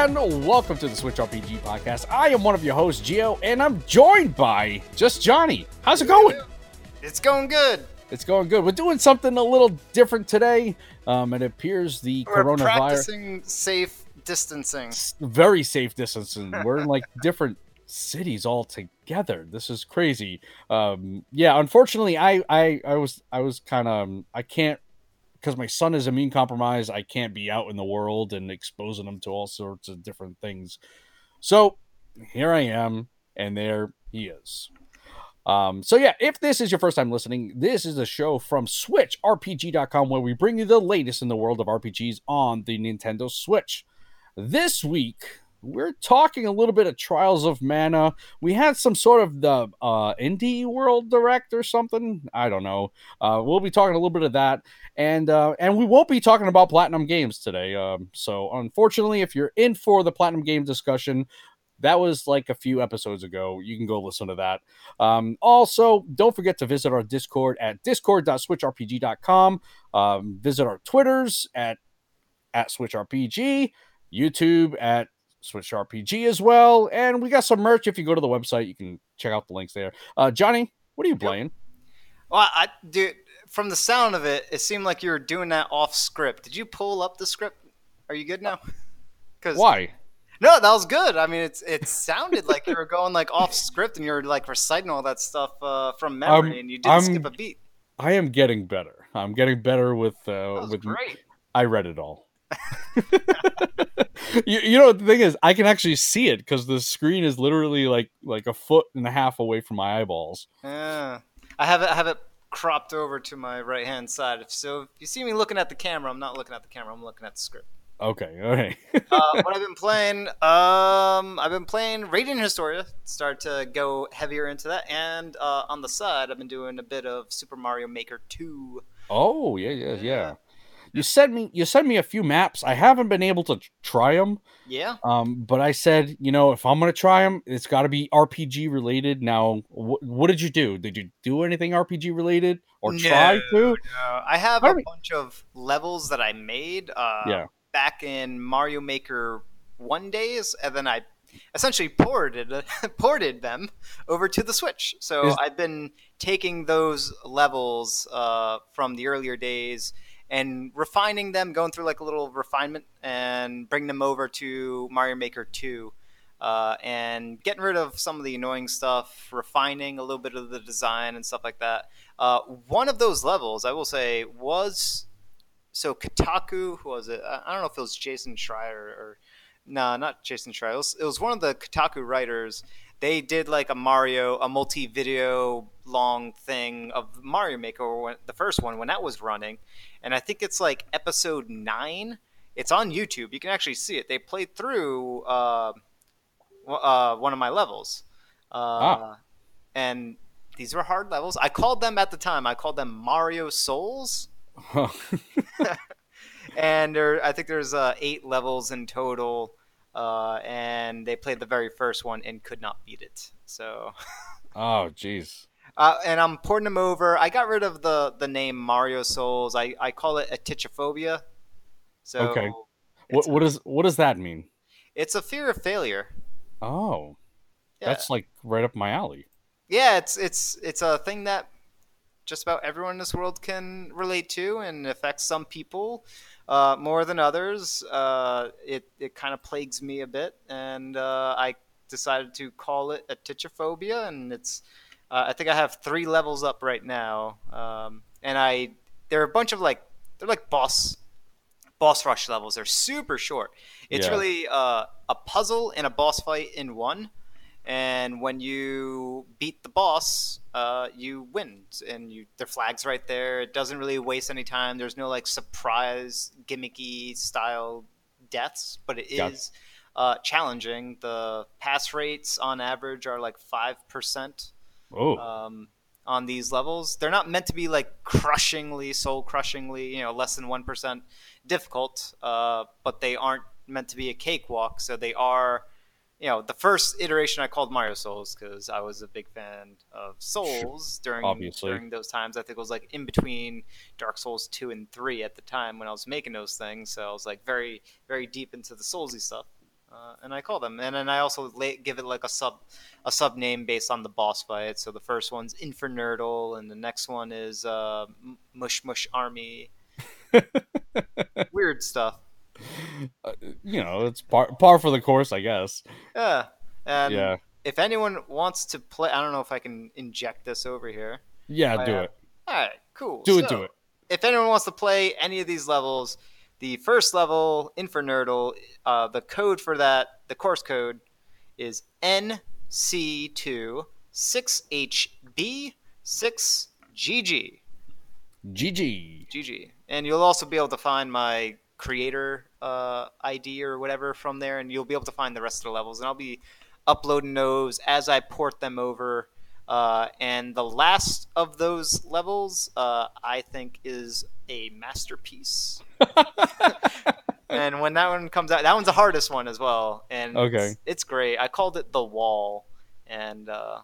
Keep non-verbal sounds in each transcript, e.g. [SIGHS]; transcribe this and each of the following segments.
And welcome to the Switch RPG podcast. I am one of your hosts, Geo, and I'm joined by just Johnny. How's it going? It's going good. It's going good. We're doing something a little different today. Um, it appears the We're coronavirus practicing safe distancing. very safe distancing. We're in like [LAUGHS] different cities all together. This is crazy. Um, yeah, unfortunately, I I I was I was kind of I can't because my son is immune compromised. I can't be out in the world and exposing him to all sorts of different things. So here I am, and there he is. Um, so yeah, if this is your first time listening, this is a show from SwitchRPG.com where we bring you the latest in the world of RPGs on the Nintendo Switch. This week, we're talking a little bit of Trials of Mana. We had some sort of the uh, Indie World Direct or something. I don't know. Uh, we'll be talking a little bit of that, and uh, and we won't be talking about Platinum Games today. Um, so unfortunately, if you're in for the Platinum Games discussion, that was like a few episodes ago. You can go listen to that. Um, also, don't forget to visit our Discord at discord.switchrpg.com. Um, visit our Twitters at at SwitchRPG, YouTube at SwitchRPG as well, and we got some merch. If you go to the website, you can check out the links there. Uh, Johnny, what are you playing? Well, I dude, from the sound of it, it seemed like you were doing that off script. Did you pull up the script? Are you good now? [LAUGHS] Because Why? no, that was good. I mean, it's it sounded like you were going like off script and you were like reciting all that stuff uh, from memory, Um, and you didn't I'm- skip a beat. I am getting better. I'm getting better with uh, with great. I read it all. You, you know the thing is, I can actually see it because the screen is literally like like a foot and a half away from my eyeballs. Yeah, I have it. I have it cropped over to my right hand side. So if you see me looking at the camera, I'm not looking at the camera. I'm looking at the script. Okay, okay. uh, [LAUGHS] what I've been playing, um, I've been playing Radiant Historia. Start to go heavier into that, and uh, on the side, I've been doing a bit of Super Mario Maker Two. oh yeah, yeah, yeah. Yeah. You sent me you sent me a few maps. I haven't been able to try them. Yeah, Um, but I said, you know, if I'm gonna try them, it's got to be RPG related. Now, wh- what did you do? Did you do anything RPG related or try to? Uh, I have How a do we- bunch of levels that I made. Uh, Yeah. back in Mario Maker One days, and then I essentially ported [LAUGHS] ported them over to the Switch. So Is- I've been taking those levels uh, from the earlier days and refining them, going through like a little refinement, and bring them over to Mario Maker Two. Uh, and getting rid of some of the annoying stuff, refining a little bit of the design and stuff like that. Uh, one of those levels, I will say, was so Kotaku. Who was it? I don't know if it was Jason Schreier or no, not Jason Schreier. It was, one of the Kotaku writers. They did like a Mario, a multi-video long thing of Mario Maker, when, the first one when that was running, and I think it's like episode nine. It's on YouTube. You can actually see it. They played through uh, uh, one of my levels, uh, Ah. and these were hard levels. I called them at the time. I called them Mario Souls [LAUGHS] [LAUGHS] and there I think there's uh, eight levels in total, uh, and they played the very first one and could not beat it. So, [LAUGHS] oh, jeez. uh, and I'm porting them over. I got rid of the the name Mario Souls. I, I call it atichophobia. So Okay. What what does what does that mean? it's a fear of failure. Oh, Yeah. that's like right up my alley. yeah, it's it's it's a thing that just about everyone in this world can relate to and affects some people uh, more than others. Uh, it it kind of plagues me a bit, and uh, I decided to call it atichophobia, and it's. Uh, I think I have three levels up right now, um, and I there are a bunch of like they're like boss boss rush levels. They're super short. It's Yeah. really uh, a puzzle and a boss fight in one. And when you beat the boss, uh, you win, and you their flags right there. It doesn't really waste any time. There's no like surprise gimmicky style deaths, but it Got is uh, challenging. The pass rates on average are like five percent Oh, um, on these levels. They're not meant to be like crushingly, soul crushingly, you know, less than 1% difficult, uh, but they aren't meant to be a cakewalk. So they are you know, the first iteration I called Mario Souls because I was a big fan of Souls during Obviously. during those times. I think it was like in between Dark Souls two and three at the time when I was making those things. So I was like very very deep into the Soulsy stuff, uh, and I call them. And then I also give it like a sub a sub name based on the boss fight. So the first one's Infernurdle, and the next one is uh, Mush Mush Army. [LAUGHS] Weird stuff. [LAUGHS] Uh, you know, it's par, par for the course, I guess. Yeah. And yeah. if anyone wants to play, I don't know if I can inject this over here. Yeah, do it. All right, cool. Do it, do it. If anyone wants to play any of these levels, the first level, Infernurdle, uh, the code for that, the course code is NC2 6HB 6GG. GG. GG. And you'll also be able to find my creator uh, ID or whatever from there, and you'll be able to find the rest of the levels. And I'll be uploading those as I port them over. Uh, and the last of those levels, uh, I think, is a masterpiece. [LAUGHS] and when that one comes out, that one's the hardest one as well. And Okay. it's, it's great. I called it the Wall, and uh,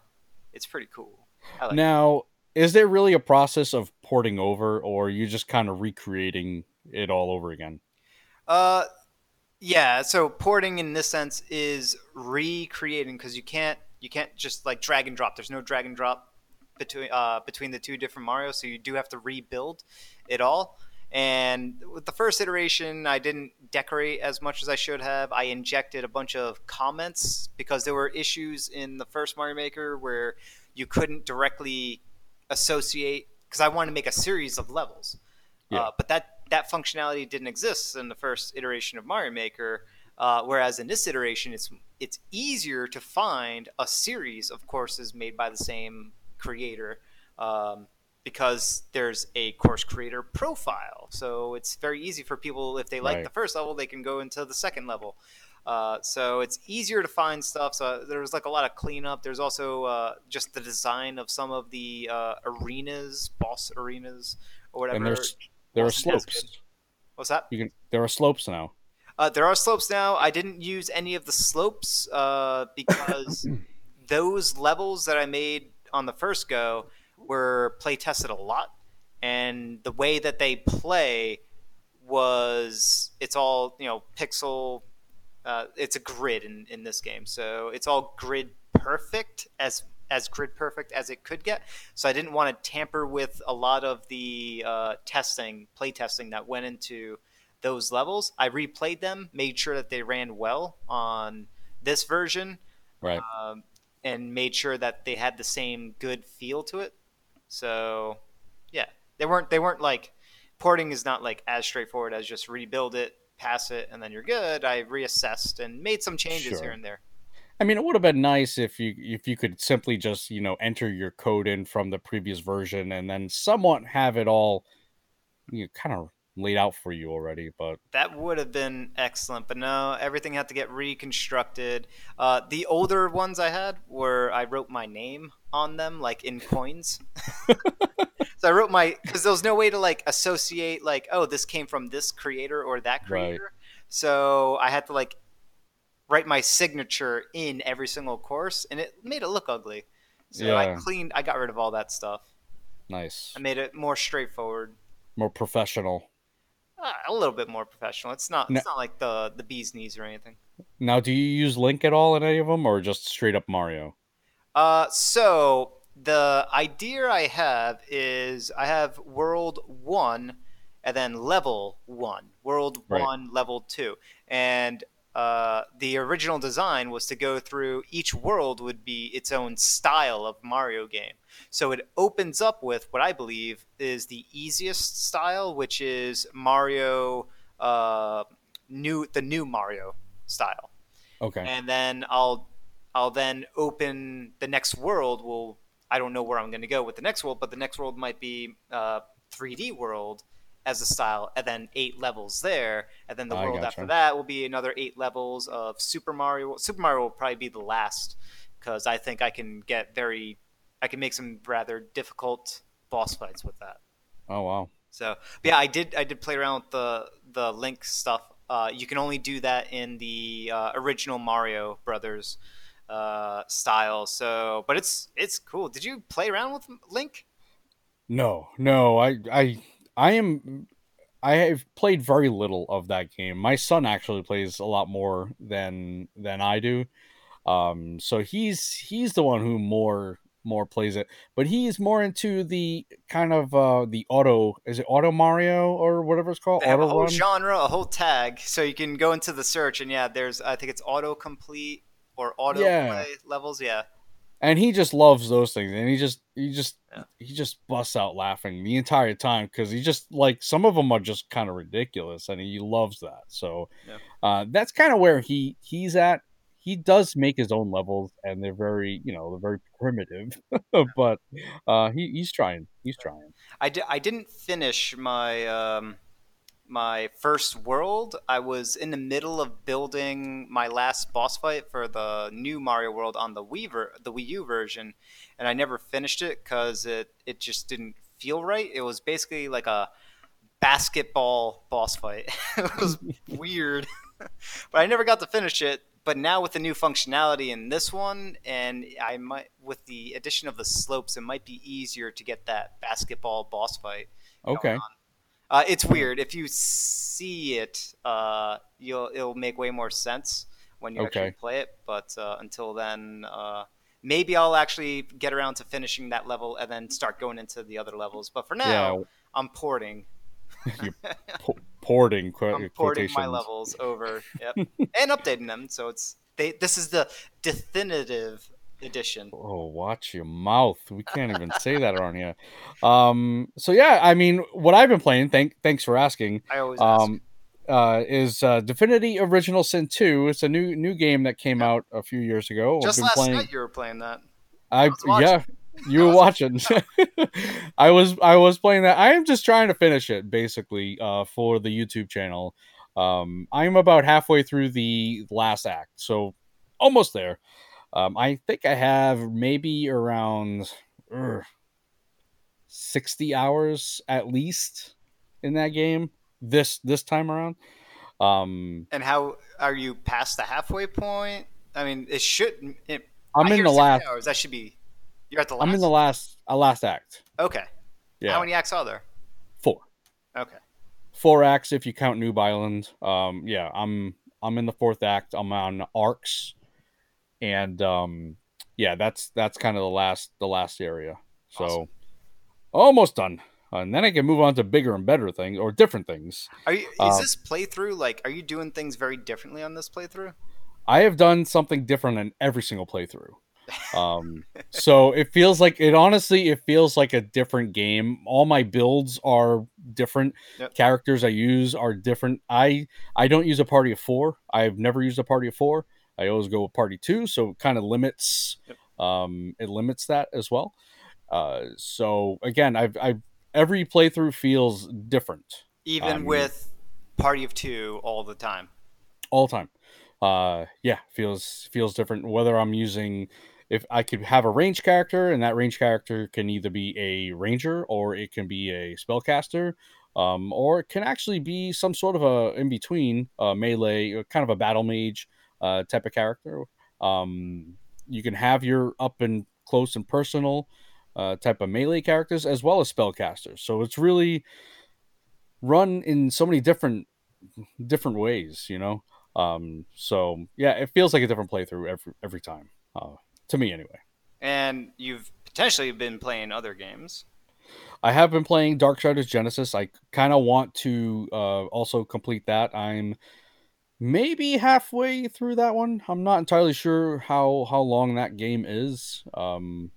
it's pretty cool. I like. Now, is there really a process of porting over, or are you just kind of recreating it all over again? Uh, yeah. So porting in this sense is recreating because you can't you can't just like drag and drop. There's no drag and drop between uh, between the two different Mario, so you do have to rebuild it all. And with the first iteration, I didn't decorate as much as I should have. I injected a bunch of comments because there were issues in the first Mario Maker where you couldn't directly associate because I wanted to make a series of levels. Yeah. Uh, but that that functionality didn't exist in the first iteration of Mario Maker. Uh, whereas in this iteration, it's it's easier to find a series of courses made by the same creator um, because there's a course creator profile. So it's very easy for people if they like Right. the first level, they can go into the second level. Uh, so it's easier to find stuff. So there was like a lot of cleanup. There's also uh, just the design of some of the uh, arenas, boss arenas, or whatever. There are slopes. What's that? You can there are slopes now. Uh, there are slopes now. I didn't use any of the slopes uh, because [COUGHS] those levels that I made on the first go were play tested a lot, and the way that they play was it's all you know pixel. Uh, it's a grid in, in this game, so it's all grid perfect as as grid perfect as it could get. So I didn't want to tamper with a lot of the uh, testing, play testing that went into those levels. I replayed them, made sure that they ran well on this version, Right. um, and made sure that they had the same good feel to it. So, yeah, they weren't they weren't like porting is not like as straightforward as just rebuild it, pass it, and then you're good. I reassessed and made some changes Sure. here and there. I mean, it would have been nice if you if you could simply just you know enter your code in from the previous version and then somewhat have it all you know, kind of laid out for you already. But That would have been excellent, but no, everything had to get reconstructed. Uh, the older ones I had were I wrote my name on them, like in coins. [LAUGHS] so I wrote my because there was no way to like associate like oh this came from this creator or that Right. creator. So I had to like write my signature in every single course, and it made it look ugly. So I cleaned, I got rid of all that stuff. nice, I made it more straightforward. more professional. Uh, a little bit more professional. It's not. No- It's not like the the bee's knees or anything. Now, do you use Link at all in any of them, or just straight up Mario? Uh, so the idea I have is I have world one and then level one, world Right. one, level two, and uh, the original design was to go through each world would be its own style of Mario game. So it opens up with what I believe is the easiest style, which is Mario, uh, new the new Mario style Okay, and then I'll I'll then open the next world. Will I don't know where I'm going to go with the next world, but the next world might be uh, 3D world as a style, and then eight levels there, and then the I world gotcha. after that will be another eight levels of Super Mario. Super Mario will probably be the last because I think I can get very, I can make some rather difficult boss fights with that. oh wow, So but yeah, I did I did play around with the the Link stuff uh, you can only do that in the uh, original Mario Brothers uh, style. So, but it's it's cool. Did you play around with Link? No, no. I I I am I have played very little of that game. My son actually plays a lot more than than I do. Um, so he's he's the one who more more plays it, but he's more into the kind of uh the auto is it auto Mario or whatever it's called They have a whole run. genre, a whole tag, so you can go into the search and yeah, there's I think it's auto complete or auto Yeah. play levels. Yeah, and he just loves those things and he just he just Yeah. he just busts out laughing the entire time because he just like some of them are just kind of ridiculous and he loves that so Yeah. uh that's kind of where he he's at he does make his own levels and they're very you know they're very primitive [LAUGHS] but uh he, he's trying he's trying I, di- I didn't finish my um, my first world. I was in the middle of building my last boss fight for the new Mario World on the Wii ver- the Wii U version, and I never finished it because it it just didn't feel right. It was basically like a basketball boss fight. [LAUGHS] it was [LAUGHS] weird, [LAUGHS] but I never got to finish it. But now with the new functionality in this one, and I might with the addition of the slopes, it might be easier to get that basketball boss fight. okay on. Uh, it's weird. If you see it, uh, you'll it'll make way more sense when you actually play it. But uh, until then, uh, maybe I'll actually get around to finishing that level and then start going into the other levels. But for now, yeah I'm porting. [LAUGHS] [LAUGHS] po- porting qu- I'm porting my levels over, yep, [LAUGHS] and updating them. So it's they. This is the definitive edition. Oh, watch your mouth. We can't even say that around here. Um, so yeah, I mean, what I've been playing, thank thanks for asking, I always ask. um, uh, is uh, Divinity Original Sin 2. It's a new new game that came out a few years ago. I've just last playing, night you were playing that. I, watching. yeah, you were watching. [LAUGHS] [LAUGHS] I was I was playing that. I am just trying to finish it basically uh, for the YouTube channel. Um, I'm about halfway through the last act, so almost there. Um, I think I have maybe around ugh, sixty hours at least in that game this this time around. Um, And how are you past the halfway point? I mean, it should. It, I'm I in the last. Hours. That should be. You're at the last. I'm in the last uh, last act. Okay. Yeah, How many acts are there? four. Okay. four acts if you count Noob Island. Um, yeah, I'm I'm in the fourth act. I'm on Arx, and um, yeah, that's that's kind of the last the last area. So Awesome. almost done, and then I can move on to bigger and better things or different things. Are you? Is Uh, this playthrough like? Are you doing things very differently on this playthrough? I have done something different in every single playthrough. Um, so it feels like it honestly it feels like a different game. All my builds are different. Yep. Characters I use are different. I I don't use a party of four. I've never used a party of four. I always go with party two, so it kind of limits Yep. um it limits that as well. Uh so again, I've I've every playthrough feels different Even Um, with party of two all the time. all the time. Uh, yeah, feels feels different. Whether I'm using, if I could have a range character, and that range character can either be a ranger or it can be a spellcaster, um, or it can actually be some sort of a in between, uh, melee, kind of a battle mage, uh, type of character. Um, you can have your up and close and personal, uh, type of melee characters as well as spellcasters. So it's really run in so many different different ways, you know. Um, so yeah, it feels like a different playthrough every every time. Uh, to me, anyway. And you've potentially been playing other games. I have been playing Darksiders Genesis. I kind of want to uh, also complete that. I'm maybe halfway through that one. I'm not entirely sure how how long that game is. Um,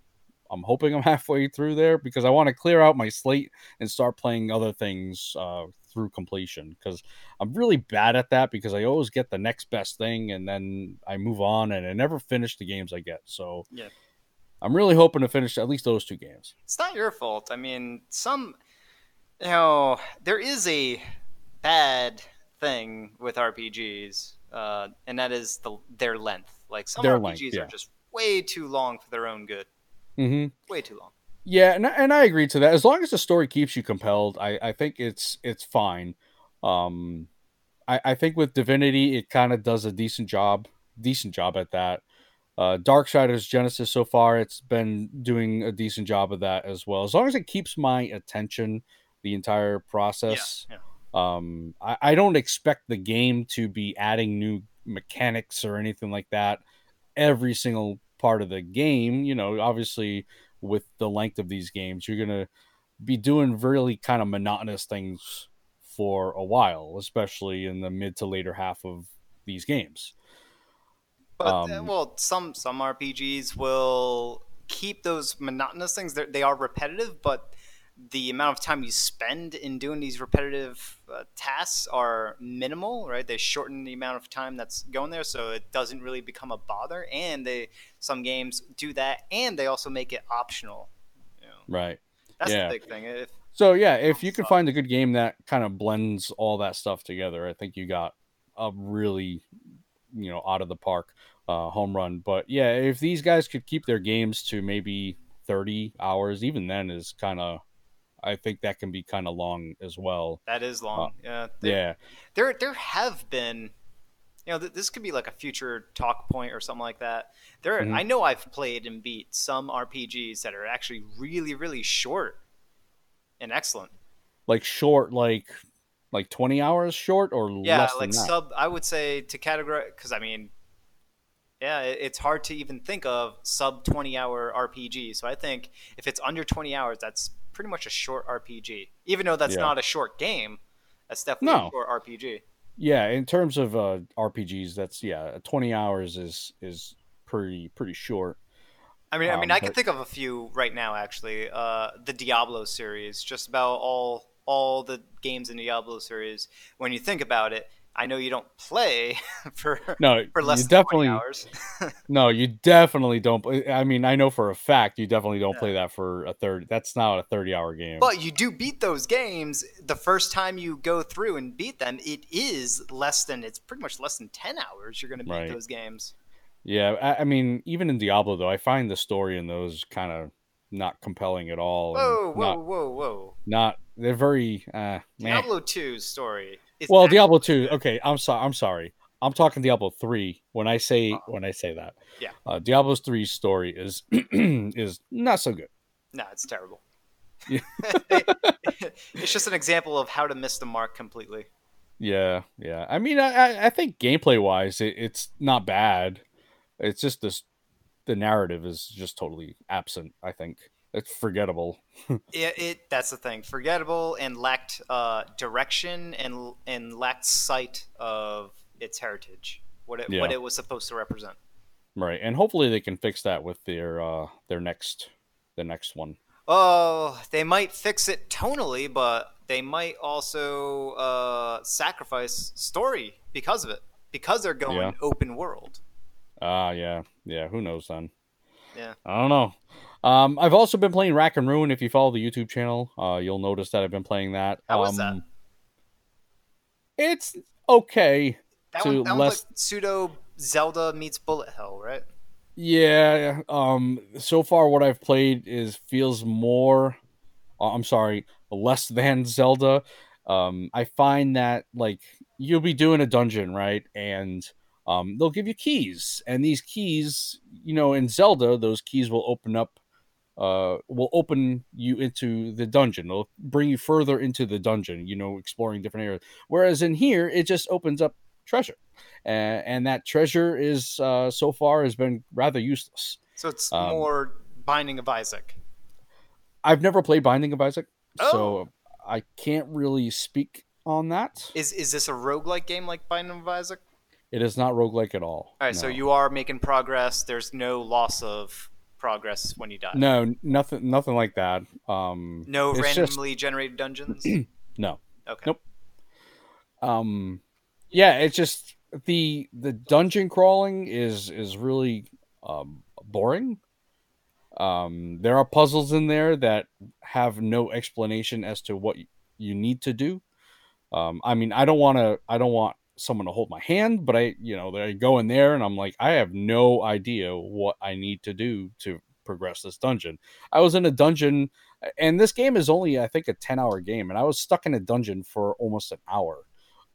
I'm hoping I'm [LAUGHS] halfway through there because I want to clear out my slate and start playing other things uh, through completion. Because I'm really bad at that because I always get the next best thing and then I move on and I never finish the games I get. So Yeah. I'm really hoping to finish at least those two games. It's not your fault. I mean, some, you know, there is a bad thing with RPGs, uh, and that is the their length. Like some Their RPGs length, yeah. are just way too long for their own good. Mm-hmm. Way too long. Yeah, and, I- and I agree to that. As long as the story keeps you compelled, I, I think it's it's fine. Um, I, I think with Divinity, it kind of does a decent job, decent job at that. Uh, Darksiders Genesis so far, it's been doing a decent job of that as well. As long as it keeps my attention the entire process. Yeah, Um, I, I don't expect the game to be adding new mechanics or anything like that every single part of the game. You know, obviously with the length of these games, you're gonna be doing really kind of monotonous things for a while, especially in the mid to later half of these games. But uh, Um, well, some some RPGs will keep those monotonous things. They're, they are repetitive, but the amount of time you spend in doing these repetitive uh, tasks are minimal, right? They shorten the amount of time that's going there, so it doesn't really become a bother. And they some games do that, and they also make it optional. You know, Right. that's Yeah. the big thing. If So yeah, if you can find a good game that kind of blends all that stuff together, I think you got a really, you know, out of the park uh, home run. But yeah, if these guys could keep their games to maybe thirty hours, even then is kind of, I think that can be kind of long as well. that is long, yeah, there- Yeah, there there have been you know th- this could be like a future talk point or something like that there Mhm. i know i've played and beat some rpgs that are actually really really short and excellent like short, like like twenty hours short or yeah less like than that. sub i would say to categorize because i mean yeah it, it's hard to even think of sub 20 hour rpg so i think if it's under 20 hours that's pretty much a short rpg even though that's Yeah. not a short game that's definitely No. a short rpg yeah, in terms of uh, RPGs, that's yeah, twenty hours is is pretty pretty short. I mean, I mean, Um, I can think of a few right now. Actually, uh, the Diablo series, just about all all the games in the Diablo series. When you think about it, I know you don't play [LAUGHS] for No, for less than definitely 20 hours. [LAUGHS] No, you definitely don't. I mean, I know for a fact you definitely don't Yeah. play that for a third. That's not a thirty-hour game. but you do beat those games the first time you go through and beat them. It is less than it's pretty much less than ten hours. You're going to beat Right. those games. yeah, I, I mean, even in Diablo though, I find the story in those kind of not compelling at all. Whoa, whoa, Not, whoa, whoa! not they're very. Uh. Diablo 2's story. Is Well, Diablo two. Okay, I'm sorry. I'm sorry. I'm talking Diablo three. When I say Uh, when I say that, yeah. uh, Diablo 3's story is [CLEARS THROAT] is not so good. No, it's terrible. Yeah. [LAUGHS] it's just an example of how to miss the mark completely. Yeah, yeah. I mean, I I- I think gameplay wise, it, it's not bad. It's just this the narrative is just totally absent. I think it's forgettable. [LAUGHS] It, it that's the thing, forgettable and lacked uh, direction and and lacked sight of its heritage, what it Yeah. what it was supposed to represent. Right, and hopefully they can fix that with their uh their next the next one. Oh, they might fix it tonally, but they might also uh, sacrifice story because of it, because they're going Yeah. open world. Ah, yeah, yeah. Who knows then? Yeah. I don't know. Um, I've also been playing Rack N Ruin. If you follow the YouTube channel, uh, you'll notice that I've been playing that. How was that? Um, It's okay. That To one, that less- like pseudo Zelda meets Bullet Hell, right? Yeah. Um. So far, what I've played is feels more. uh, I'm sorry, less than Zelda. Um. I find that like you'll be doing a dungeon, right, and um, they'll give you keys, and these keys, you know, in Zelda, those keys will open up. Uh, will open you into the dungeon. They'll bring you further into the dungeon. You know, exploring different areas. Whereas in here, it just opens up treasure, and, and that treasure is uh, so far has been rather useless. So it's Um, more Binding of Isaac. I've never played Binding of Isaac, Oh. so I can't really speak on that. Is is this a roguelike game like Binding of Isaac? It is not roguelike at all. All right, so you are making progress. There's no loss of progress when you die. no nothing nothing like that. Um, No it's just- randomly generated dungeons. [CLEARS THROAT] no. Okay. Nope. Um, yeah, it's just the the dungeon crawling is is really um boring. Um, there are puzzles in there that have no explanation as to what you need to do. Um, I mean, I don't want to. I don't want someone to hold my hand, but I, you know, I go in there and I'm like, I have no idea what I need to do to progress this dungeon. I was in a dungeon, and this game is only, I think, a ten hour game, and I was stuck in a dungeon for almost an hour.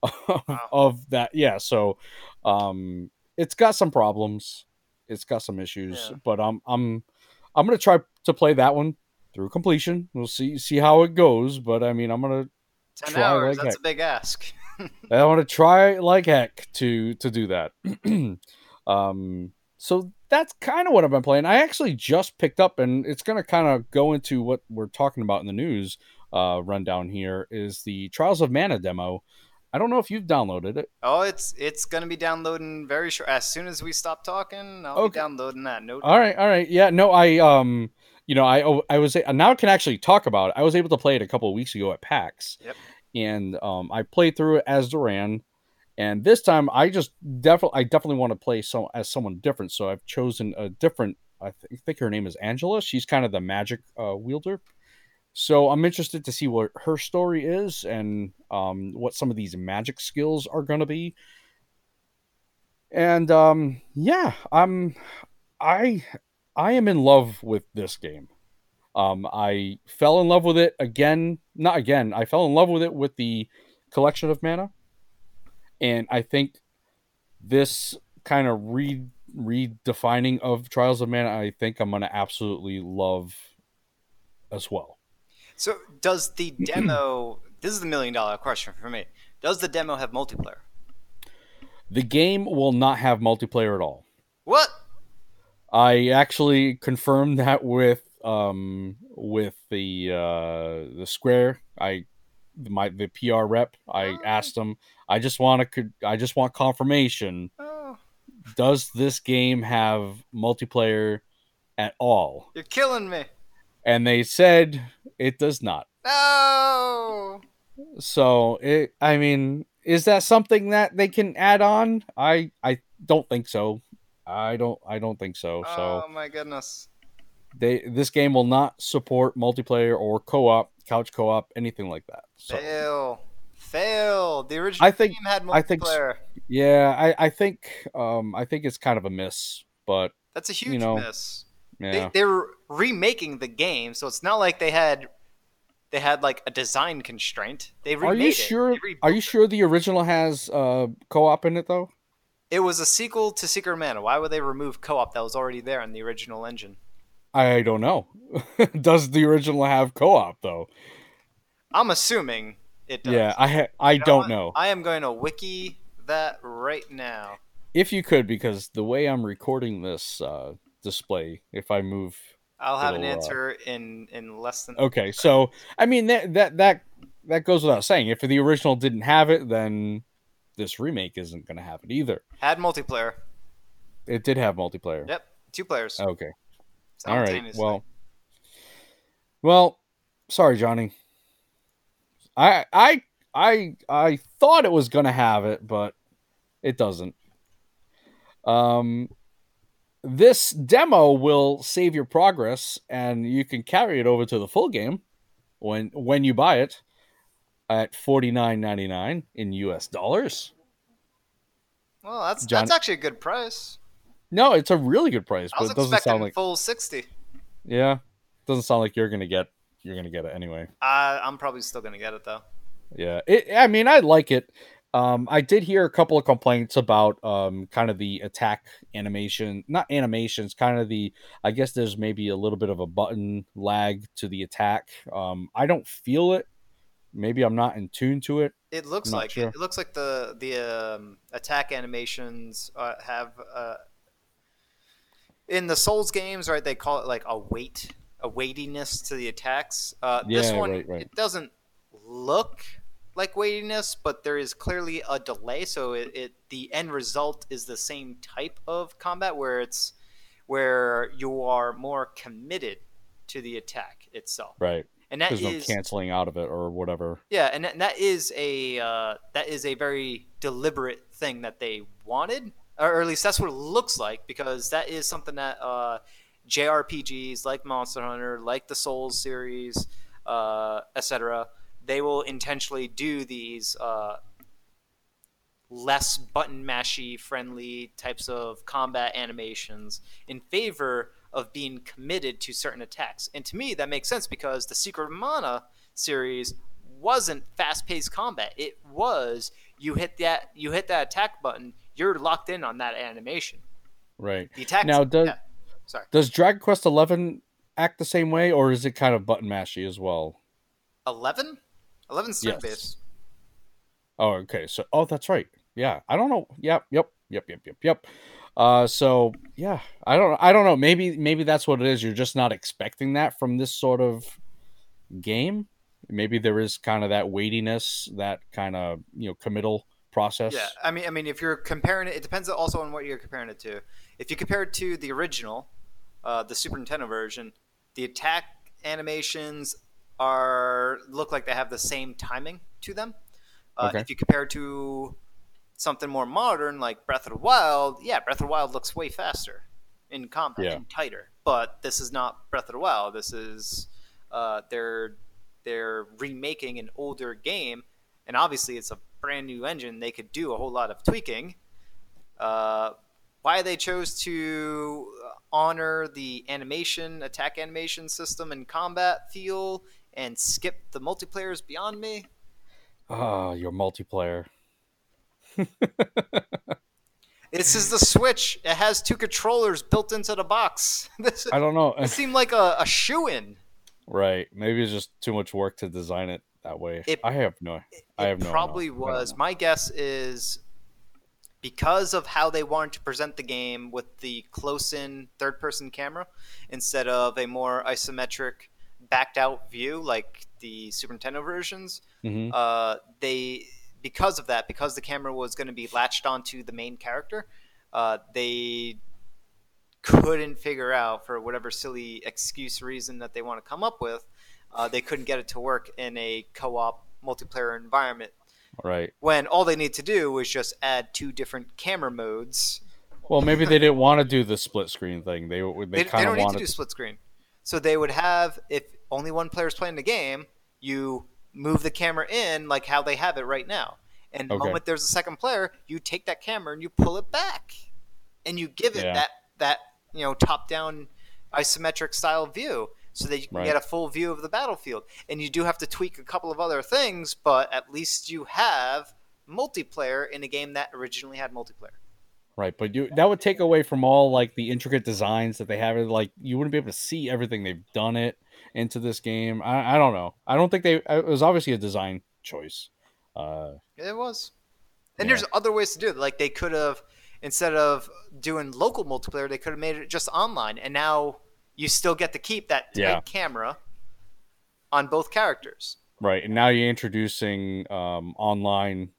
[LAUGHS] of, of that. Yeah, so um, it's got some problems. It's got some issues, Yeah. but I'm I'm I'm gonna try to play that one through completion. We'll see see how it goes, but I mean I'm gonna Ten Try hours. like That's heck. a big ask. [LAUGHS] I want to try like heck to to do that. [CLEARS THROAT] um, so that's kind of what I've been playing. I actually just picked up, and it's going to kind of go into what we're talking about in the news uh, rundown here. Is the Trials of Mana demo? I don't know if you've downloaded it. Oh, it's it's gonna be downloading very short. As soon as we stop talking, I'll Okay. be downloading that. No, All right, all right, yeah. No, I um, you know, I I was now I can actually talk about it. I was able to play it a couple of weeks ago at PAX, Yep. And um, I played through it as Duran, and this time I just definitely I definitely want to play so as someone different. So I've chosen a different. I th- think her name is Angela. She's kind of the magic uh, wielder. So I'm interested to see what her story is and um, what some of these magic skills are going to be. And um, yeah, I'm I I am in love with this game. Um, I fell in love with it again. Not again. I fell in love with it with the collection of mana, and I think this kind of re redefining of Trials of Mana. I think I'm gonna absolutely love as well. So does the [CLEARS THROAT] demo? this is the million dollar question for me. Does the demo have multiplayer? The game will not have multiplayer at all. What? I actually confirmed that with um with the uh the Square. I my the PR rep. I Oh. asked them. I just want to. I just want confirmation. Oh, Does this game have multiplayer at all? you're killing me. And they said it does not. No. So it. I mean, is that something that they can add on? I I don't think so. I don't. I don't think so. So. Oh my goodness. They this game will not support multiplayer or co-op, couch co-op, anything like that. So Fail. Fail. The original I think- game had I think multiplayer. yeah, I I think um I think it's kind of a miss, but That's a huge know, miss. yeah, They, were remaking the game, so it's not like they had they had like a design constraint. They remade are you sure? They Are you sure the original has uh co-op in it though? It was a sequel to Secret Mana. Why would they remove co-op that was already there in the original engine? I don't know. [LAUGHS] Does the original have co-op though? I'm assuming it does. Yeah, I ha- I You know don't know. I am going to wiki that right now. If you could, because the way I'm recording this uh display, if I move I'll have an uh, answer in in less than. Okay, so I mean that that that that goes without saying. If the original didn't have it, then this remake isn't going to have it either. Had multiplayer. It did have multiplayer. Yep, two players. Okay. All right. Well. Well, sorry, Johnny. I I I I thought it was going to have it, but it doesn't. Um this demo will save your progress and you can carry it over to the full game when when you buy it at 49.99 in US dollars. well, that's that's actually a good price. No, it's a really good price, but it doesn't sound like full sixty. yeah, doesn't sound like you're going to get you're to get it anyway. Uh, I'm probably still gonna get it though. Yeah, it, I mean, I like it. Um, I did hear a couple of complaints about um, kind of the attack animation, not animations, kind of the. I guess there's maybe a little bit of a button lag to the attack. Um, I don't feel it. Maybe I'm not in tune to it. It looks like sure. it. It looks like the the um, attack animations uh, have uh, in the Souls games, right? They call it like a weight, a weightiness to the attacks. Uh, this Yeah, one, right, right. it doesn't look like weightiness, but there is clearly a delay. So it, it the end result is the same type of combat where it's where you are more committed to the attack itself, Right. and that There's no canceling out of it or whatever. yeah, and that, that is a uh, that is a very deliberate thing that they wanted, or at least that's what it looks like, because that is something that uh, JRPGs like Monster Hunter, like the Souls series, uh, etc., they will intentionally do these uh, less button mashy friendly types of combat animations in favor of being committed to certain attacks. And to me, that makes sense because the Secret of Mana series wasn't fast paced combat. It was you hit that you hit that attack button, you're locked in on that animation. Right. The attack Now, does yeah. sorry. does Dragon Quest Eleven act the same way, or is it kind of button mashy as well? 11? 11's Yes. Oh, okay. So, oh, that's right. Yeah, I don't know. Yep, yep, yep, yep, yep, yep. Uh, so yeah, I don't, I don't know. Maybe, maybe that's what it is. You're just not expecting that from this sort of game. Maybe there is kind of that weightiness, that kind of you know committal process. Yeah, I mean, I mean, if you're comparing it, it depends also on what you're comparing it to. If you compare it to the original, uh, the Super Nintendo version, the attack animations are look like they have the same timing to them. Uh, Okay. If you compare it to something more modern like Breath of the Wild, yeah, Breath of the Wild looks way faster in combat Yeah. and tighter. But this is not Breath of the Wild. This is uh, they're they're remaking an older game, and obviously it's a brand new engine. They could do a whole lot of tweaking. Uh, why they chose to honor the animation, attack animation system, and combat feel, and skip the multiplayer is beyond me. Ah, your multiplayer. [LAUGHS] This is the Switch. It has two controllers built into the box. [LAUGHS] This I don't know. it seemed like a, a shoe in. right. Maybe it's just too much work to design it that way. It- I have no. I have It no. probably don't was. My guess is because of how they wanted to present the game with the close-in third-person camera instead of a more isometric, backed-out view like the Super Nintendo versions. Mhm. Uh, they because of that, because the camera was going to be latched onto the main character, uh, they couldn't figure out for whatever silly excuse reason that they want to come up with. Uh, they couldn't get it to work in a co-op multiplayer environment Right. when all they need to do was just add two different camera modes. Well, maybe they didn't want to do the split screen thing. They they, They, they kind don't of need wanted. to do split screen. So they would have if only one player is playing the game, you move the camera in like how they have it right now. And the Okay. moment there's a second player, you take that camera and you pull it back, and you give it Yeah. that that you know top down isometric style view. So that you can Right. get a full view of the battlefield, and you do have to tweak a couple of other things, but at least you have multiplayer in a game that originally had multiplayer. Right, but you that would take away from all like the intricate designs that they have. Like you wouldn't be able to see everything they've done it into this game. I, I don't know. I don't think they. It was obviously a design choice. Uh, It was. And Yeah. there's other ways to do it. Like they could have instead of doing local multiplayer, they could have made it just online, and now you still get to keep that Yeah. camera on both characters. right, and now you're introducing um, online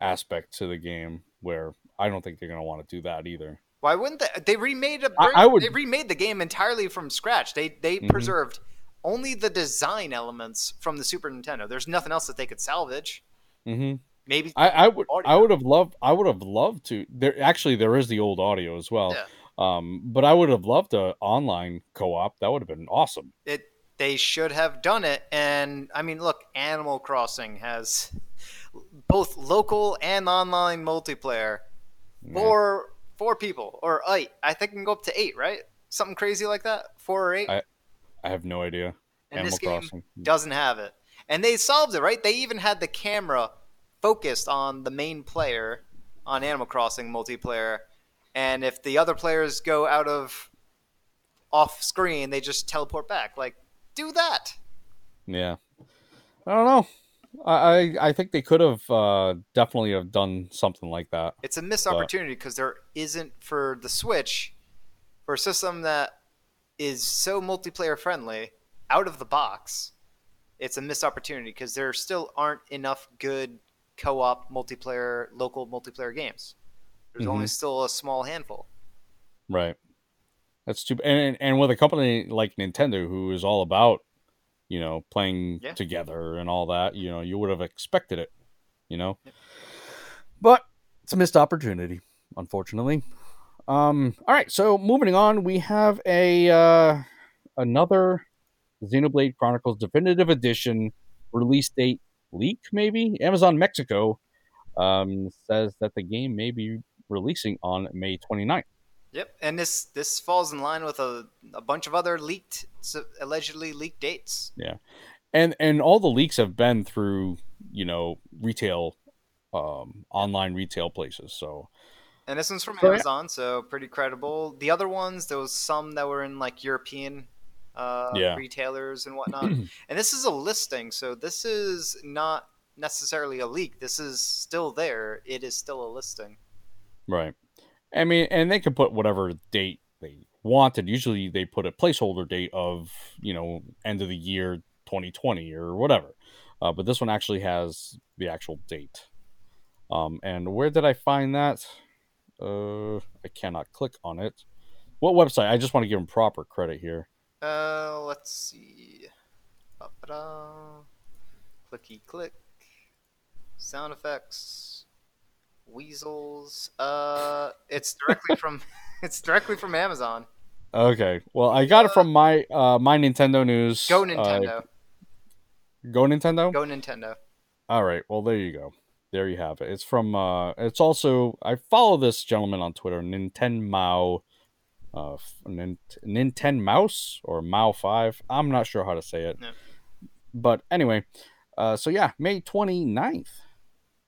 aspect to the game where I don't think they're gonna want to do that either. Why wouldn't they? They remade a. I- I would- They remade the game entirely from scratch. They they Mhm. preserved only the design elements from the Super Nintendo. There's nothing else that they could salvage. hmm Maybe I, I would Audio. I would have loved I would have loved to there actually there is the old audio as well. Yeah. Um, but I would have loved a online co-op. That would have been awesome. it they should have done it and i mean look animal crossing has both local and online multiplayer Yeah. for four people or eight i think it can go up to eight right something crazy like that four or eight I- I have no idea. and Animal this game Crossing. doesn't have it and they solved it right they even had the camera focused on the main player on animal crossing multiplayer and if the other players go out of off screen they just teleport back like do that Yeah, I don't know. I I, I think they could have uh, definitely have done something like that. It's a missed But- opportunity because there isn't for the Switch, for a system that is so multiplayer friendly out of the box. It's a missed opportunity because there still aren't enough good co-op multiplayer, local multiplayer games. There's only still a small handful. Right. That's too. And and with a company like Nintendo, who is all about, you know, playing Yeah. together and all that, you know, you would have expected it, you know. But it's a missed opportunity, unfortunately. Um. All right. So moving on, we have a uh, another Xenoblade Chronicles Definitive Edition release date leak. Maybe Amazon Mexico um, says that the game may be releasing on May 29th. Yep, and this this falls in line with a, a bunch of other leaked, allegedly leaked dates. Yeah, and and all the leaks have been through you know retail um, online retail places. So And this one's from So, yeah. Amazon, so pretty credible. The other ones, there was some that were in like European uh, Yeah. retailers and whatnot. [CLEARS THROAT] and this is a listing, so this is not necessarily a leak. This is still there. It is still a listing. Right, I mean, and they can put whatever date they wanted. Usually, they put a placeholder date of you know end of the year 2020 or whatever. Uh, but this one actually has the actual date. Um, and where did I find that? Uh, I cannot click on it. What website? I just want to give them proper credit here. Uh, let's see. Clicky click. Sound effects. Weasels. Uh, it's directly from. [LAUGHS] It's directly from Amazon. Okay, well, I got it from my uh, my Nintendo news. Go Uh, Nintendo. go Nintendo. Go Nintendo. All right. Well, there you go. There you have it. It's from. Uh, it's also. I follow this gentleman on Twitter, Nintendo Mao. Uh, f- Nintendo Mouse or Mao Five. I'm not sure how to say it. Yeah. But anyway, uh, so yeah, May 29th.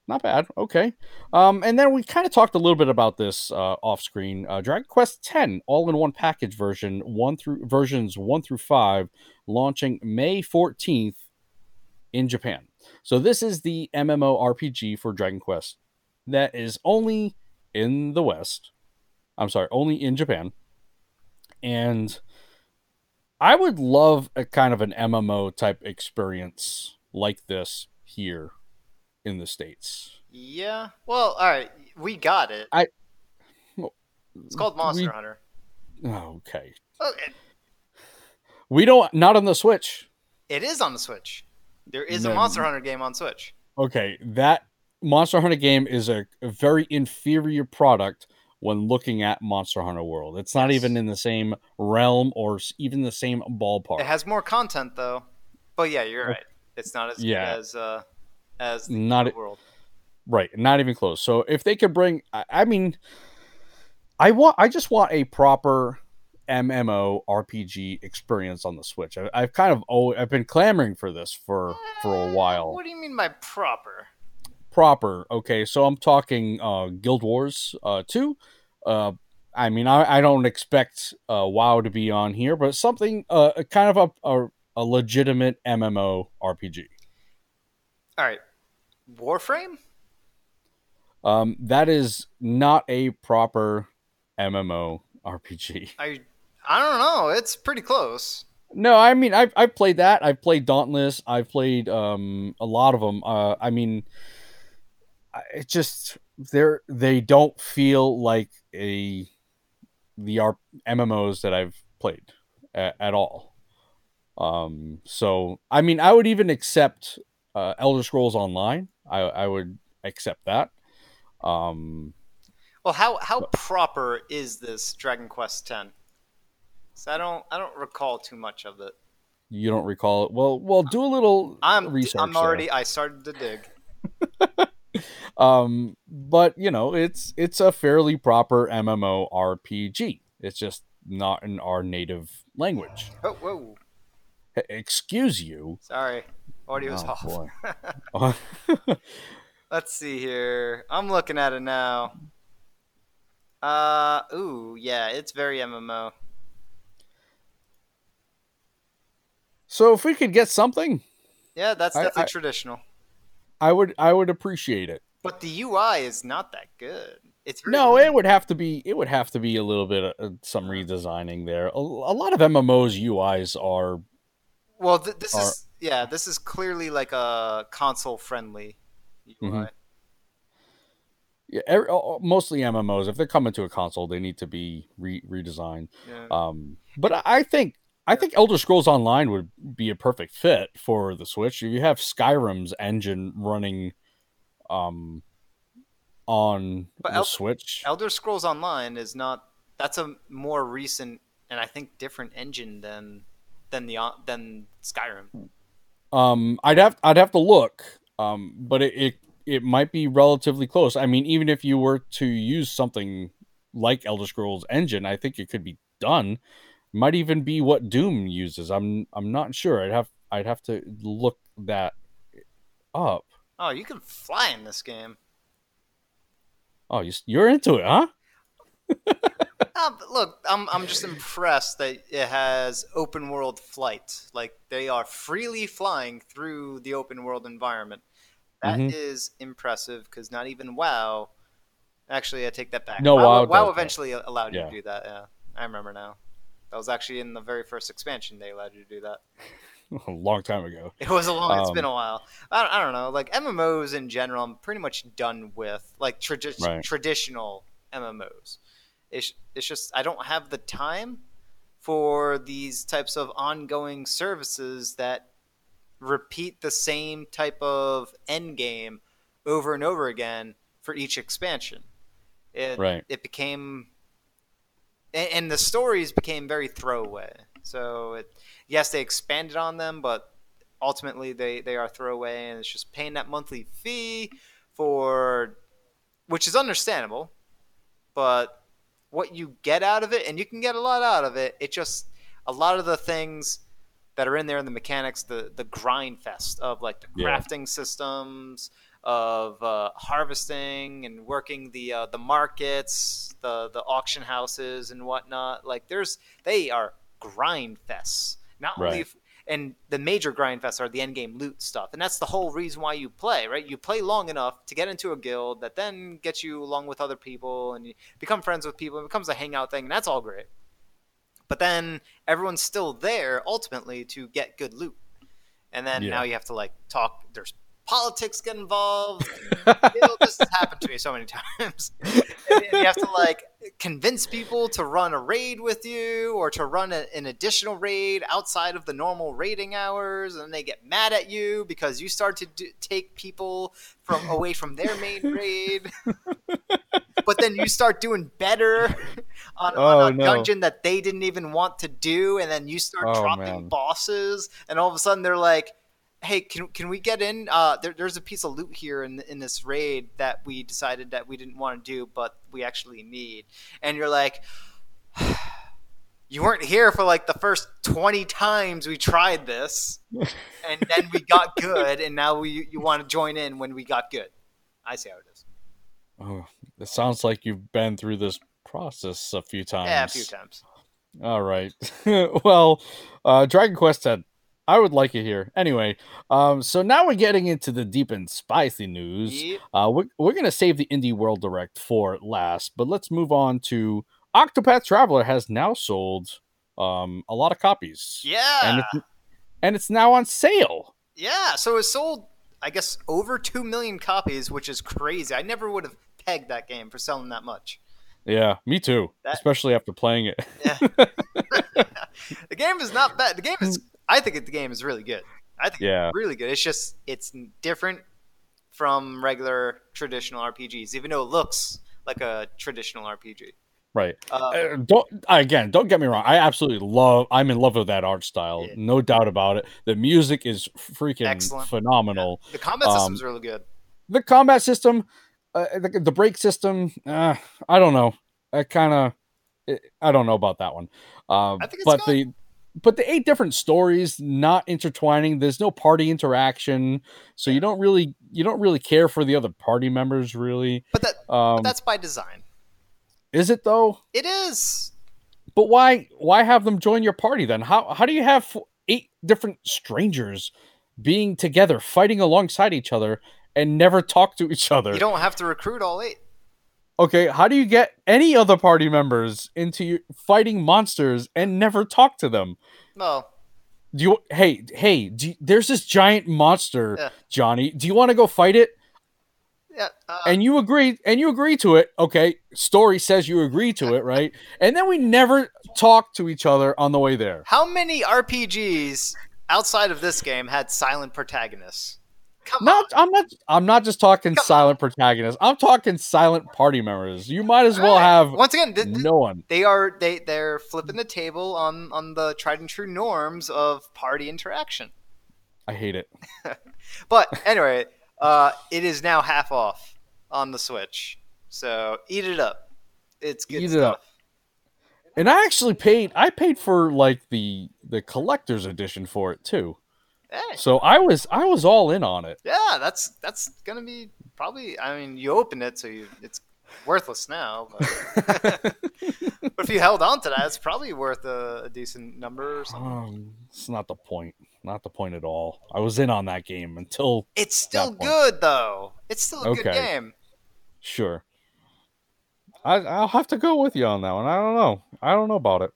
Not bad. Okay. Um, and then we kind of talked a little bit about this uh, off screen. Uh, Dragon Quest X, all in one package version, one through versions one through five, launching May 14th in Japan. So this is the MMORPG for Dragon Quest that is only in the West. I'm sorry, only in Japan. And I would love a kind of an MMO type experience like this here in the States. Yeah. Well, all right. We got it. I- It's called Monster We- Hunter. Okay. Oh, it, We don't not on the Switch. it is on the Switch. There is a Monster Hunter game on Switch. Okay, that Monster Hunter game is a, a very inferior product when looking at Monster Hunter World. It's not Yes. even in the same realm or even the same ballpark. It has more content though. But yeah, you're right. It's not as Yeah. good as uh as the Not it- world. Right, not even close. So if they could bring, I, I mean, I want, I just want a proper MMO RPG experience on the Switch. I, I've kind of, oh, I've been clamoring for this for for a while. What do you mean by proper? Proper, okay. So I'm talking uh, Guild Wars uh, two. Uh, I mean, I, I don't expect uh, WoW to be on here, but something, uh, kind of a, a a legitimate MMO RPG. All right. Warframe? Um, that is not a proper MMO RPG. I I don't know. It's pretty close. No, I mean I've I've played that. I've played Dauntless. I've played um a lot of them. Uh, I mean, it just they're they don't feel like a the R- MMOs that I've played at, at all. Um, so I mean, I would even accept uh, Elder Scrolls Online. I I would accept that. Um, Well, how how proper is this Dragon Quest X? So I don't I don't recall too much of it. you don't recall it. Well, well, do a little I'm research. I'm there. already I started to dig. [LAUGHS] um but you know it's it's a fairly proper mmo rpg it's just not in our native language Oh whoa. Excuse you Sorry. Audio's Oh, off. [LAUGHS] Oh, [LAUGHS] Let's see here. I'm looking at it now. Uh ooh, yeah, it's very MMO. so if we could get something Yeah, that's definitely I- traditional. i would i would appreciate it But the UI is not that good. It's very no weird. it would have to be it would have to be a little bit of uh, some redesigning there a, a lot of mmos uis are Well, th- this are- is yeah, this is clearly like a console friendly UI. Mhm. yeah, uh, mostly mmos if they're coming to a console they need to be re- redesigned Yeah. Um, but I- I think I think Elder Scrolls Online would be a perfect fit for the Switch. If you have Skyrim's engine running, um, on But the El- Switch. Elder Scrolls Online is not. That's a more recent and I think different engine than than the than Skyrim. Um, I'd have I'd have to look. Um, but it, it it might be relatively close. I mean, even if you were to use something like Elder Scrolls Engine, I think it could be done. Might even be what Doom uses. I'm I'm not sure. I'd have I'd have to look that up. Oh, you can fly in this game. Oh, you, you're into it, huh? [LAUGHS] Look, I'm I'm just impressed that it has open world flight. Like they are freely flying through the open world environment. That is Mhm. impressive because not even WoW. Actually, I take that back. No, WoW, WoW WoW does that. eventually allowed you Yeah. to do that. Yeah, I remember now. That was actually in the very first expansion they allowed you to do that. [LAUGHS] a long time ago. It was a long. It's Um, been a while. I don't, I don't know. Like MMOs in general, I'm pretty much done with. Like tradi- Right. traditional MMOs. It's it's just I don't have the time for these types of ongoing services that repeat the same type of end game over and over again for each expansion. It Right. it became and, the stories became very throwaway. So it yes, they expanded on them, but ultimately they they are throwaway, and it's just paying that monthly fee for, which is understandable, but what you get out of it, and you can get a lot out of it. It just a lot of the things that are in there in the mechanics, the the grind fest of like the Yeah. crafting systems, of uh, harvesting and working the uh, the markets, the the auction houses and whatnot. Like there's they are grind fests. Not only Right. if, and the major grind fests are the end game loot stuff, and that's the whole reason why you play, right? You play long enough to get into a guild that then gets you along with other people, and you become friends with people. It becomes a hangout thing, and that's all great. But then everyone's still there ultimately to get good loot, and then Yeah. now you have to like talk. There's politics get involved. [LAUGHS] know, this has happened to me so many times. and, and you have to like convince people to run a raid with you or to run a, an additional raid outside of the normal raiding hours, and they get mad at you because you start to do, take people from away from their main [LAUGHS] raid. but then you start doing better [LAUGHS] on, Oh, on a no. dungeon that they didn't even want to do, and then you start Oh, dropping man. bosses, and all of a sudden they're like, "Hey, can, can we get in? Uh, there, there's a piece of loot here in in this raid that we decided that we didn't want to do, but we actually need." And you're like. [SIGHS] You weren't here for like the first 20 times we tried this, [LAUGHS] and then we got good, and now we you want to join in when we got good. I see how it is. Oh, it sounds like you've been through this process a few times. Yeah, a few times. All right. [LAUGHS] well, uh, Dragon Quest 10. I would like it here. Anyway, um, so now we're getting into the deep and spicy news. Yep. Uh, we're, we're going to save the Indie World Direct for last, but let's move on to Octopath Traveler has now sold um, a lot of copies. Yeah. And it's, and it's now on sale. Yeah, so it sold, I guess, over 2 million copies, which is crazy. I never would have pegged that game for selling that much. Yeah, me too. That- especially after playing it. Yeah. [LAUGHS] [LAUGHS] the game is not bad. The game is, I think the game is really good. I think Yeah. it's really good. It's just, it's different from regular traditional RPGs, even though it looks like a traditional RPG. Right. Uh, Uh, don't again. Don't get me wrong. I absolutely love. I'm in love with that art style. Yeah. No doubt about it. The music is freaking Excellent. phenomenal. the combat um, system's really good. The combat system, uh, the, the break system. Uh, I don't know. I kind of. I don't know about that one. Um, I think it's but good. the but the eight different stories not intertwining. There's no party interaction, so you don't really you don't really care for the other party members. Really, But that um, but that's by design. is it though? It is. But why why have them join your party then? How how do you have eight different strangers being together, fighting alongside each other, and never talk to each other? You don't have to recruit all eight. Okay, how do you get any other party members into your, fighting monsters and never talk to them? No. Do you hey hey? You- there's this giant monster, Yeah. Johnny. Do you want to go fight it? Yeah. Uh, and you agree and you agree to it okay story says you agree to it right and then we never talk to each other on the way there how many RPGs outside of this game had silent protagonists? Come not on. i'm not i'm not just talking Come silent protagonists i'm talking silent party members you might as well have Once again, th- th- no one they are they they're flipping the table on on the tried and true norms of party interaction. i hate it [LAUGHS] But anyway, uh, it is now half off on the Switch, so eat it up. It's good Eat it up. and i actually paid i paid for like the the collector's edition for it too Hey, so i was i was all in on it yeah, that's that's gonna be probably. I mean, you opened it, so you it's worthless now. But, [LAUGHS] [LAUGHS] but if you held on to that, it's probably worth a, a decent number or something. Um, it's not the point. Not the point at all. I was in on that game until It's still good though. It's still a good game. sure. I I'll have to go with you on that one. I don't know. I don't know about it.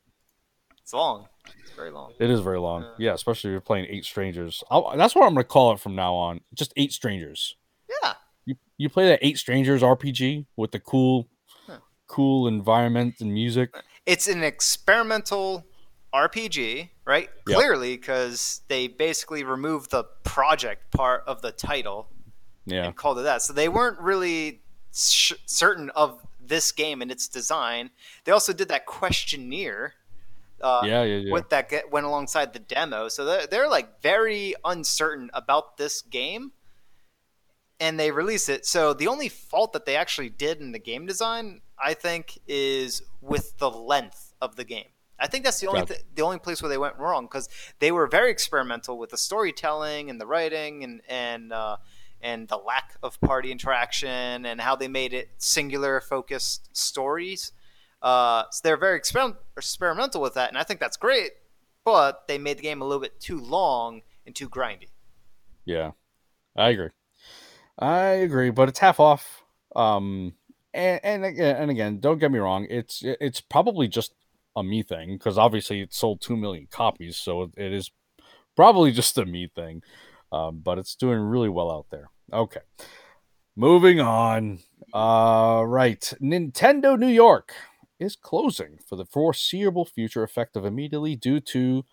It's long. It's very long. It is very long. Yeah. Yeah, especially if you're playing eight strangers. I'll, that's what I'm gonna call it from now on. Just eight strangers. Yeah. You you play that eight strangers RPG with the cool, Huh. cool environment and music. It's an experimental RPG, right? Yep. Clearly, because they basically removed the project part of the title Yeah, and called it that. So they weren't really sh- certain of this game and its design. They also did that questionnaire. Uh, yeah, yeah, yeah. With that get, went alongside the demo, so they're, they're like very uncertain about this game, and they release it. So the only fault that they actually did in the game design, I think, is with the length of the game. I think that's the only th- the only place where they went wrong because they were very experimental with the storytelling and the writing and and uh, and the lack of party interaction and how they made it singular focused stories. Uh, so they're very exper- experimental with that, and I think that's great. But they made the game a little bit too long and too grindy. Yeah, I agree. I agree, but it's half off. Um, and and again, and again, don't get me wrong. It's it's probably just a me thing because obviously it sold two million copies, so it- is probably just a me thing. Um, but it's doing really well out there. Okay, moving on. Uh, right, Nintendo New York is closing for the foreseeable future, effective immediately due to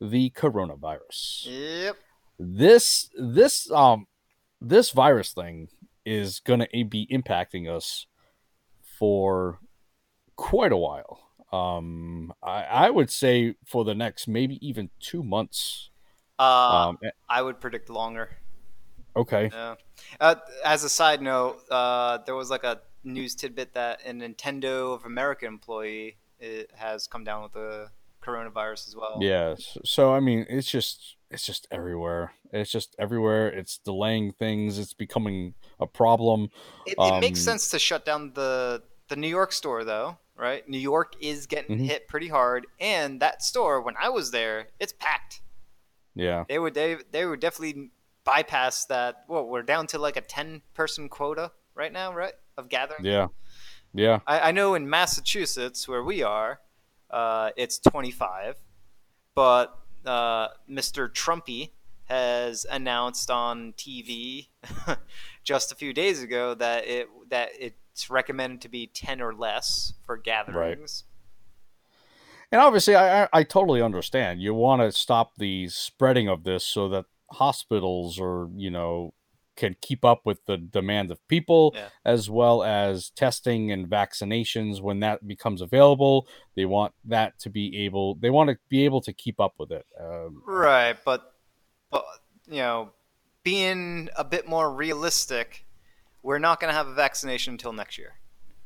the coronavirus Yep. this this um this virus thing is going to be impacting us for quite a while um i i would say for the next maybe even two months Uh, um eh, I would predict longer. okay Yeah. Uh, as a side note, uh, there was like a news tidbit that a Nintendo of America employee it has come down with the coronavirus as well. yeah so i mean it's just it's just everywhere it's just everywhere it's delaying things it's becoming a problem It, it makes Um, sense to shut down the the New York store though, right? New York is getting Mhm. hit pretty hard, and that store when I was there, it's packed. yeah They would they they would definitely bypass that. Well, we're down to like a ten person quota right now, right? Of gathering. yeah yeah I, I know in Massachusetts, where we are, uh, it's 25, but uh, Mr. Trumpy has announced on TV [LAUGHS] just a few days ago that it that it's recommended to be 10 or less for gatherings. And obviously, I, I, I totally understand. You want to stop the spreading of this so that hospitals or, you know, can keep up with the demand of people Yeah. as well as testing and vaccinations when that becomes available. They want that to be able, they want to be able to keep up with it. Um, Right, but but you know, being a bit more realistic, we're not going to have a vaccination until next year,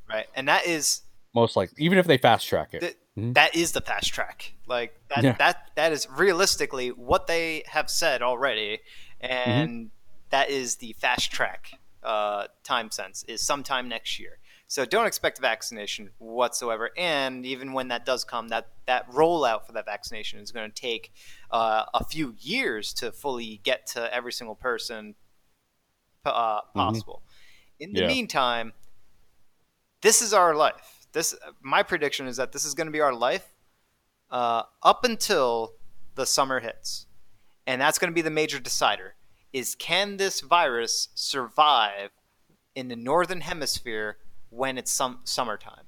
right? And that is most likely, even if they fast track it. Th- Mhm. that is the fast track. Like that, Yeah. that that is realistically what they have said already, and Mm-hmm. That is the fast track uh, time sense is sometime next year. So don't expect a vaccination whatsoever. And even when that does come, that that rollout for that vaccination is going to take uh, a few years to fully get to every single person uh, possible. In the Mm-hmm. Yeah. meantime, this is our life. This my prediction is that this is going to be our life uh, up until the summer hits, and that's going to be the major decider. Is can this virus survive in the northern hemisphere when it's some summertime?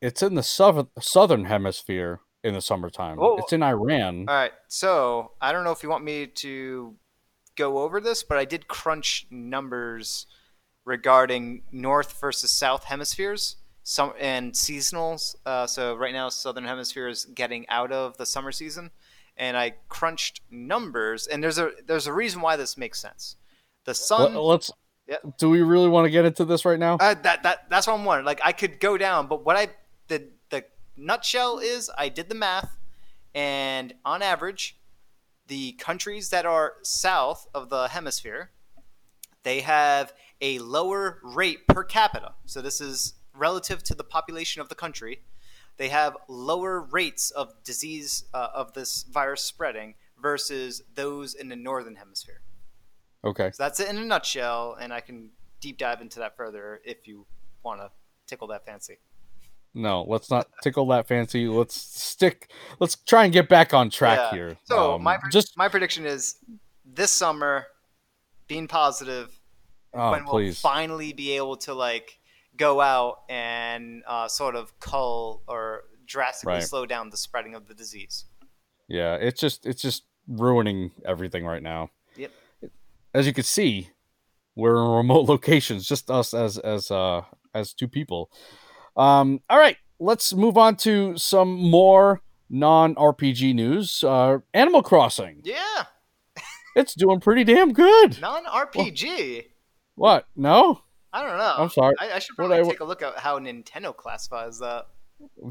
It's in the southern, southern hemisphere in the summertime. Oh. It's in Iran. All right, so I don't know if you want me to go over this, but I did crunch numbers regarding north versus south hemispheres, some and seasonals. Uh, so right now, southern hemisphere is getting out of the summer season, and I crunched numbers, and there's a there's a reason why this makes sense. The sun. Let- Let's. Yeah. Do we really want to get into this right now? Uh, that that that's what I'm wondering. Like I could go down, but what I the the nutshell is I did the math, and on average, the countries that are south of the hemisphere, they have a lower rate per capita. So this is relative to the population of the country. They have lower rates of disease uh, of this virus spreading versus those in the northern hemisphere. Okay. So that's it in a nutshell, and I can deep dive into that further if you want to tickle that fancy. No, let's not [LAUGHS] tickle that fancy. Let's stick. Let's try and get back on track Yeah. here. So Um, my just my prediction is this summer, being positive, oh, when we'll finally be able to like go out and uh, sort of cull or drastically Right. slow down the spreading of the disease. Yeah, it's just it's just ruining everything right now. Yep. As you can see, we're in remote [LAUGHS] locations, just us as as uh as two people. Um all right, let's move on to some more non-RPG news. Uh Animal Crossing. Yeah, [LAUGHS] It's doing pretty damn good. non RPG. What? No? I don't know. I'm sorry. I, I should probably I- take a look at how Nintendo classifies that.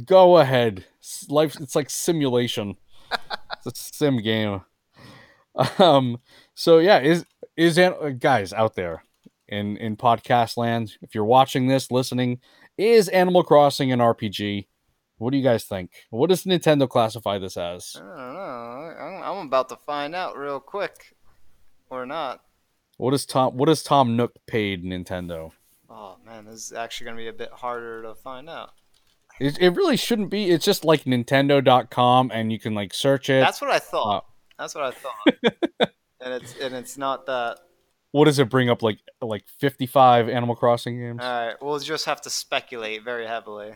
Go ahead. Life it's like simulation. it's a sim game. Um so yeah, is is uh, guys out there in in podcast land, if you're watching this, listening, is Animal Crossing an RPG? What do you guys think? What does Nintendo classify this as? I don't know. I'm about to find out real quick, or not. What is Tom what is Tom Nook paid Nintendo? Oh man, this is actually gonna be a bit harder to find out. It, it really shouldn't be. It's just like nintendo.com and you can like search it. That's what I thought. Uh, That's what I thought. [LAUGHS] and it's and it's not that. what does it bring up like like 55 Animal Crossing games? All right, we'll just have to speculate very heavily.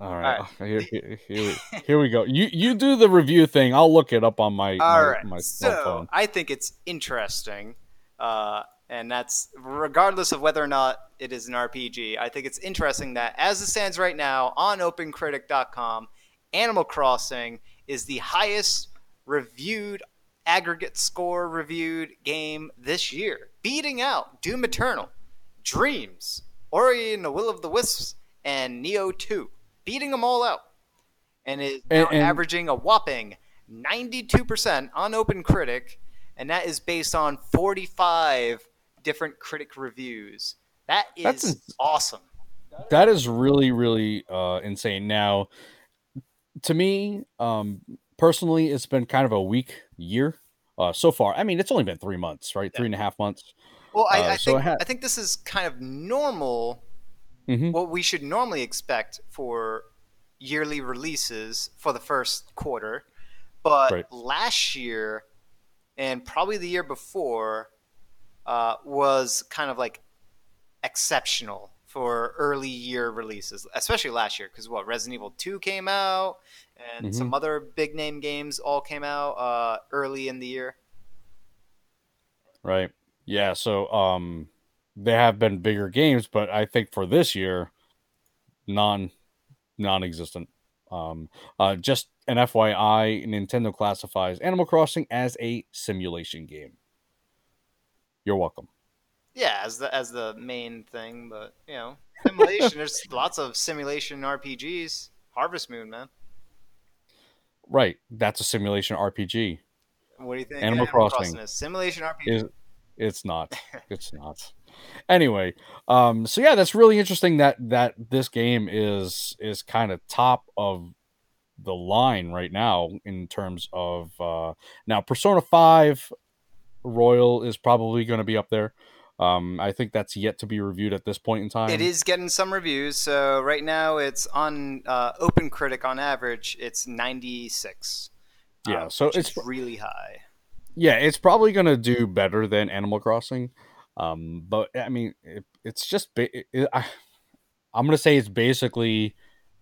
All right, Here, here, here, we- [LAUGHS] here we go. You you do the review thing. I'll look it up on my All my, right, my so phone. I think it's interesting, uh, and that's regardless of whether or not it is an RPG. I think it's interesting that as it stands right now on OpenCritic.com, Animal Crossing is the highest reviewed aggregate score reviewed game this year, beating out Doom Eternal, Dreams, Ori and the Will of the Wisps, and Nioh 2, beating them all out, and is now And- and- averaging a whopping 92% on OpenCritic, and that is based on 45 different critic reviews. That is That's awesome. That is really really uh, insane. Now, to me, um, personally, it's been kind of a weak year uh, so far. I mean, it's only been three months, right? Three and a half months. Well, I, Uh, I so think ha- I think this is kind of normal. Mhm. What we should normally expect for yearly releases for the first quarter, but Right. last year and probably the year before uh, was kind of like exceptional for early year releases, especially last year because what Resident Evil Two came out and Mhm. some other big name games all came out uh, early in the year. Right. Yeah. So, um, they have been bigger games, but I think for this year, non, non-existent. Um, uh, just an FYI, Nintendo classifies Animal Crossing as a simulation game. You're welcome. Yeah, as the as the main thing, but you know, simulation. there's [LAUGHS] lots of simulation RPGs. Harvest Moon, man. Right. That's a simulation RPG. What do you think? Animal Crossing. is simulation RPG. Is it's not. It's not. Anyway, um, so yeah, that's really interesting that that this game is is kind of top of the line right now in terms of uh now Persona 5 Royal is probably going to be up there. Um I think that's yet to be reviewed at this point in time. It is getting some reviews. So right now it's on uh, Open Critic on average. It's 96. Yeah, uh, so which it's really high. yeah, it's probably going to do better than Animal Crossing. Um, but I mean, it, it's just ba- it, I, I'm going to say it's basically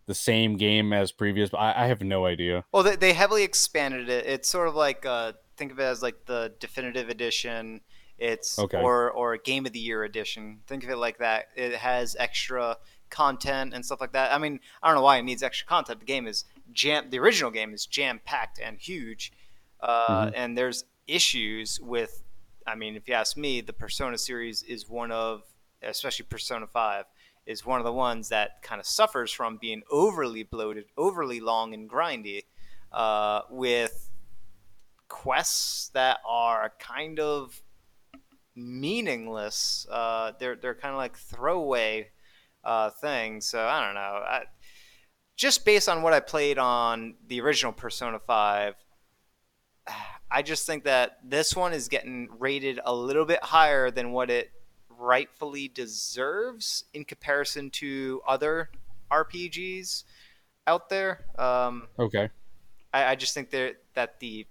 the same game as previous, but I, I have no idea. Well, they, they heavily expanded it. It's sort of like uh, think of it as like the definitive edition. It's Okay. or or game of the year edition. Think of it like that. It has extra content and stuff like that. I mean, I don't know why it needs extra content. The game is jam. The original game is jam packed and huge, uh, Mhm. and there's issues with. I mean, if you ask me, the Persona series is one of, especially Persona Five, is one of the ones that kind of suffers from being overly bloated, overly long and grindy, uh, with quests that are kind of meaningless. Uh, they're they're kind of like throwaway uh, things. So I don't know. I, just based on what I played on the original Persona Five, [SIGHS] I just think that this one is getting rated a little bit higher than what it rightfully deserves in comparison to other RPGs out there. Um, Okay. I, I just think that that the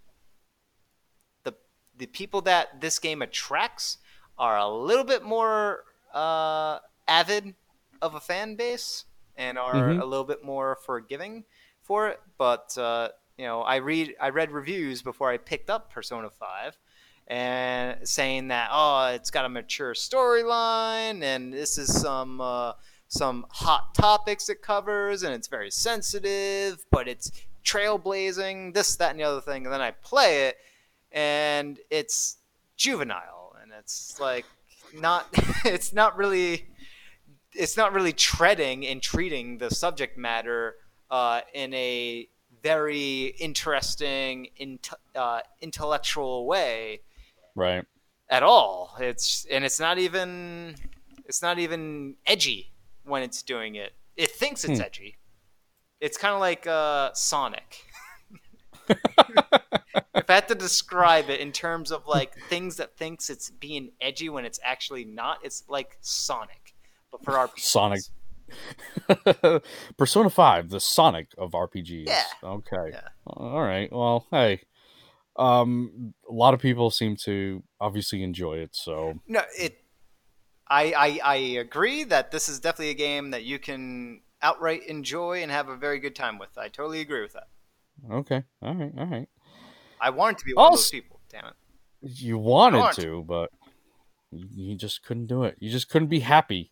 the the people that this game attracts are a little bit more uh, avid of a fan base and are Mhm. a little bit more forgiving for it. But uh, you know, I read I read reviews before I picked up Persona Five. And saying that oh, it's got a mature storyline, and this is some uh, some hot topics it covers, and it's very sensitive, but it's trailblazing, this, that, and the other thing. And then I play it, and it's juvenile, and it's like not, [LAUGHS] it's not really, it's not really treading and treating the subject matter uh, in a very interesting, int- uh, intellectual way Right. at all. It's and it's not even it's not even edgy when it's doing it. It thinks it's Hmm. edgy. It's kind of like uh, Sonic. [LAUGHS] if I had to describe it in terms of like things that thinks it's being edgy when it's actually not, it's like Sonic, but for our Sonic. [LAUGHS] Persona 5, the Sonic of RPGs. Yeah. Okay. Yeah. All right. Well, hey. Um a lot of people seem to obviously enjoy it, so No, it. I, I I agree that this is definitely a game that you can outright enjoy and have a very good time with. I totally agree with that. okay. All right. All right. I wanted to be one of those people. Damn it. You wanted want to, but you just couldn't do it. You just couldn't be happy.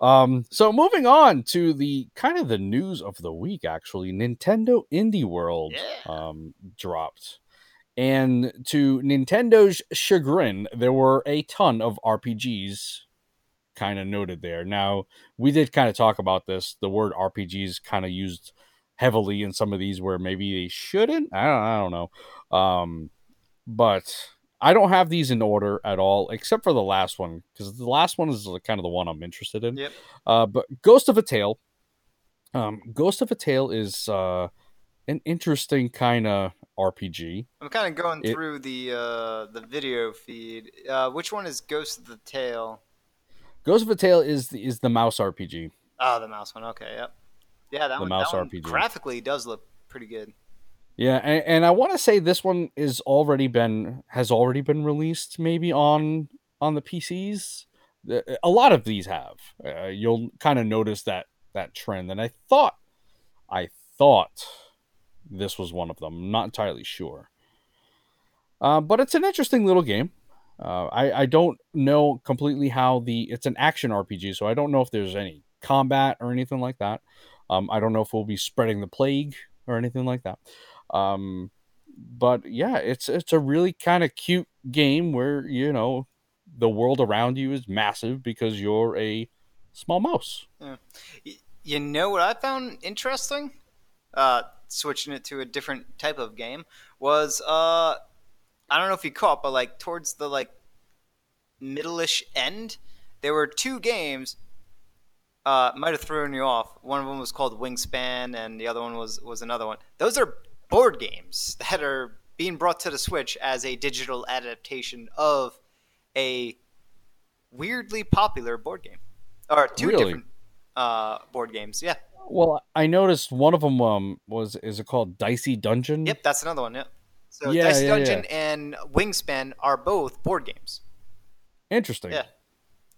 Um, so moving on to the kind of the news of the week, actually, Nintendo Indie World Yeah. um, dropped, and to Nintendo's chagrin, there were a ton of RPGs kind of noted there. Now we did kind of talk about this. The word RPGs kind of used heavily in some of these where maybe they shouldn't. I don't, I don't know. Um, but I don't have these in order at all, except for the last one because the last one is kind of the one I'm interested in. Yep. Uh, but Ghost of a Tale. Um, Ghost of a Tale is uh, an interesting kind of RPG. I'm kind of going It- through the uh, the video feed. Uh, which one is Ghost of the Tale? Ghost of a Tale is the, is the mouse RPG. Oh, the mouse one. Okay, yep. Yeah, that The one, mouse that RPG. graphically does look pretty good. Yeah, and, and I want to say this one is already been has already been released, maybe on on the PCs. A lot of these have. Uh, you'll kind of notice that that trend, and I thought, I thought this was one of them. I'm not entirely sure, uh, but it's an interesting little game. Uh, I I don't know completely how the it's an action RPG, so I don't know if there's any combat or anything like that. Um, I don't know if we'll be spreading the plague or anything like that. Um, but yeah, it's it's a really kind of cute game where you know the world around you is massive because you're a small mouse. Y- you know what I found interesting? Uh, switching it to a different type of game was uh, I don't know if you caught, but like towards the like middle-ish end, there were two games. Uh, might have thrown you off. One of them was called Wingspan, and the other one was was another one. Those are board games that are being brought to the Switch as a digital adaptation of a weirdly popular board game, or two Really? different uh, board games. Yeah. Well, I noticed one of them um, was is it called Dicey Dungeon? Yep, that's another one. Yep. So Yeah, Dice yeah, Dungeon and Wingspan are both board games. Interesting. Yeah.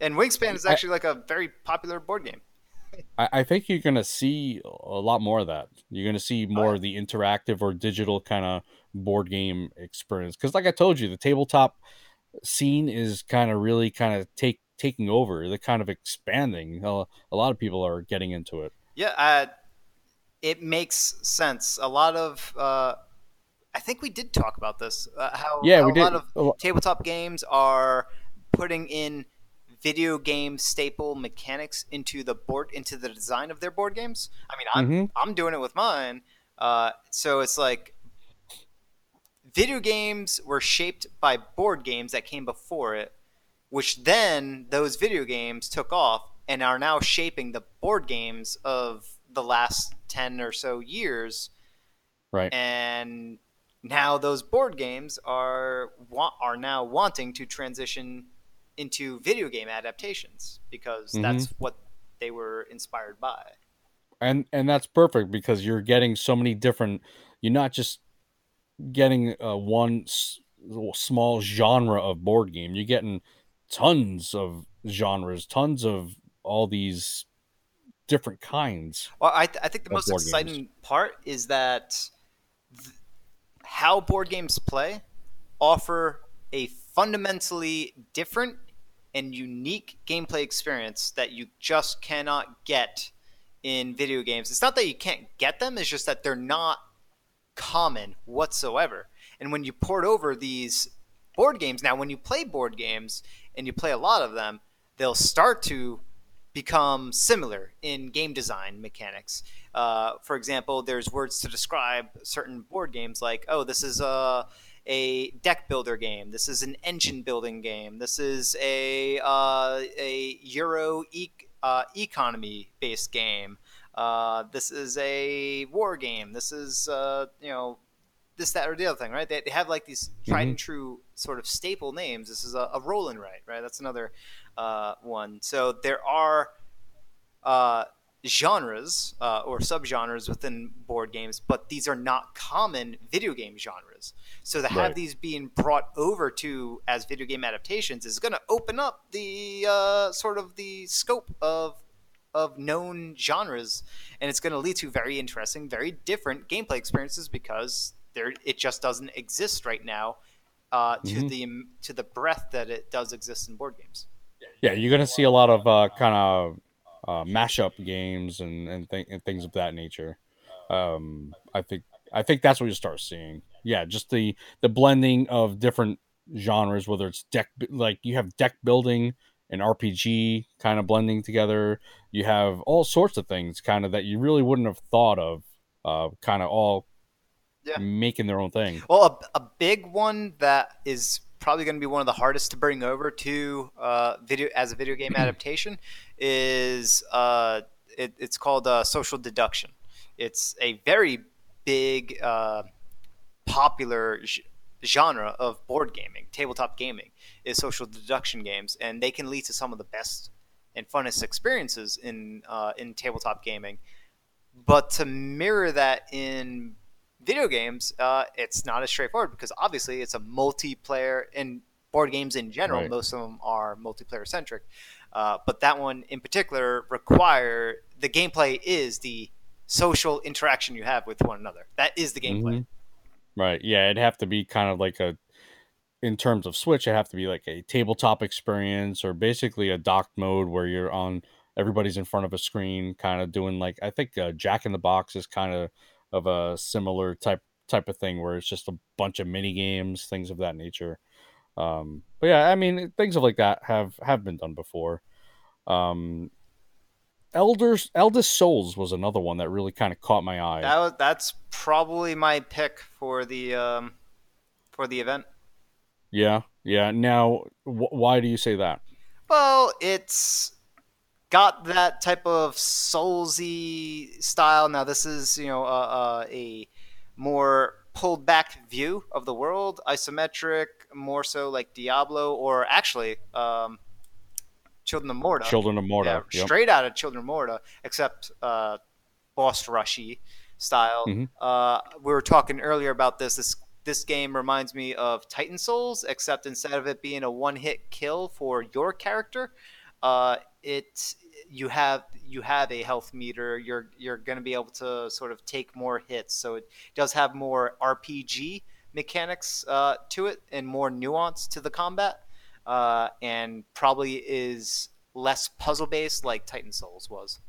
And Wingspan is I- actually like a very popular board game. I, I think you're gonna see a lot more of that. You're gonna see more yeah. of the interactive or digital kind of board game experience. Because, like I told you, the tabletop scene is kind of really kind of take taking over. They're kind of expanding. A, a lot of people are getting into it. Yeah, uh, it makes sense. A lot of, uh, I think we did talk about this. Uh, how Yeah, how we a did. lot of tabletop games are putting in video game staple mechanics into the board into the design of their board games. I mean, I'm Mhm. I'm doing it with mine. Uh, so it's like video games were shaped by board games that came before it, which then those video games took off and are now shaping the board games of the last 10 or so years. Right. And now those board games are are now wanting to transition into video game adaptations because mm-hmm. that's what they were inspired by. And and that's perfect because you're getting so many different you're not just getting uh, one s- small genre of board game. You're getting tons of genres, tons of all these different kinds. Well, I, th- I think the most exciting games. part is that th- how board games play offer a fundamentally different and unique gameplay experience that you just cannot get in video games. It's not that you can't get them, it's just that they're not common whatsoever. And when you port over these board games, now when you play board games and you play a lot of them, they'll start to become similar in game design mechanics. Uh, for example, there's words to describe certain board games like, oh, this is a a deck builder game. This is an engine building game. This is a uh, a Euro e- uh, economy based game. Uh, this is a war game. This is uh, you know this that or the other thing, right? They, they have like these tried mm-hmm. and true sort of staple names. This is a, a roll and write, right? That's another uh, one. So there are uh, genres uh, or subgenres within board games, but these are not common video game genres. So to have right. these being brought over to as video game adaptations is going to open up the uh, sort of the scope of of known genres, and it's going to lead to very interesting, very different gameplay experiences because there it just doesn't exist right now uh, to mm-hmm. the to the breadth that it does exist in board games. Yeah, you're going to see a lot of uh, kind of uh, mashup games and and, th- and, things of that nature. Um, I think I think that's what you start seeing. Yeah, just the the blending of different genres, whether it's deck like you have deck building and RPG kind of blending together. You have all sorts of things kind of that you really wouldn't have thought of, uh, kind of all yeah. making their own thing. Well, a, a big one that is probably going to be one of the hardest to bring over to uh, video as a video game [CLEARS THROAT] adaptation is uh, it, it's called uh, social deduction. It's a very big, uh, popular genre of board gaming, tabletop gaming, is social deduction games, and they can lead to some of the best and funnest experiences in uh, in tabletop gaming. But to mirror that in video games, uh, it's not as straightforward because obviously it's a multiplayer and board games in general. Right. Most of them are multiplayer centric, uh, but that one in particular require the gameplay is the social interaction you have with one another. That is the gameplay. Mm-hmm. Right. Yeah, it'd have to be kind of like a in terms of Switch, it'd have to be like a tabletop experience or basically a docked mode where you're on everybody's in front of a screen, kind of doing like I think uh, Jack in the Box is kind of of a similar type type of thing where it's just a bunch of mini games, things of that nature. Um, but yeah, I mean, things of like that have have been done before. Um, Elders Eldest Souls was another one that really kind of caught my eye. That was, that's probably my pick for the um, for the event. Yeah, yeah. Now, wh- why do you say that? Well, it's got that type of soulsy style. Now this is you know uh, uh, a more pulled back view of the world, isometric, more so like Diablo, or actually um, Children of Morta. Children of Morta, yeah, yep. straight out of Children of Morta, except uh, boss rushy style. Mm-hmm. Uh, we were talking earlier about this. This this game reminds me of Titan Souls, except instead of it being a one hit kill for your character, uh, it you have you have a health meter. You're you're going to be able to sort of take more hits. So it does have more RPG mechanics uh, to it and more nuance to the combat, uh, and probably is less puzzle based like Titan Souls was.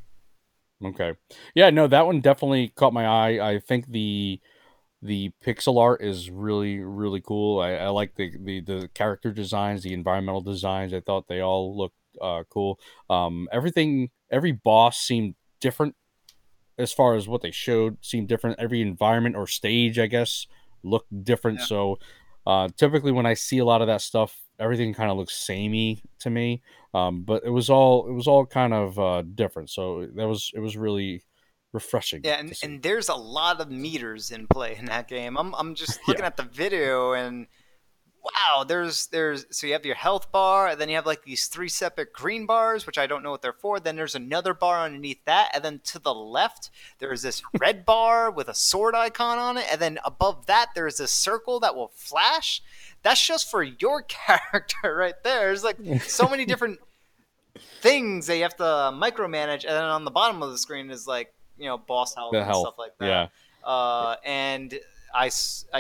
Okay, yeah, no, that one definitely caught my eye. I think the the pixel art is really really cool. I, I like the, the the character designs, the environmental designs. I thought they all looked uh, cool. Um, everything, every boss seemed different as far as what they showed. Seemed different. Every environment or stage, I guess, looked different. Yeah. So uh, typically when I see a lot of that stuff, everything kind of looks samey to me. Um, but it was all it was all kind of uh, different. So that was it was really refreshing. Yeah, and, and there's a lot of meters in play in that game. I'm I'm just [LAUGHS] looking at the video and wow, there's there's so you have your health bar, and then you have like these three separate green bars, which I don't know what they're for. Then there's another bar underneath that, and then to the left there's this [LAUGHS] red bar with a sword icon on it, and then above that there's this circle that will flash. That's just for your [LAUGHS] character right there. There's like so many [LAUGHS] different things that you have to micromanage, and then on the bottom of the screen is like you know boss health the and health. stuff like that. Yeah. Uh, and I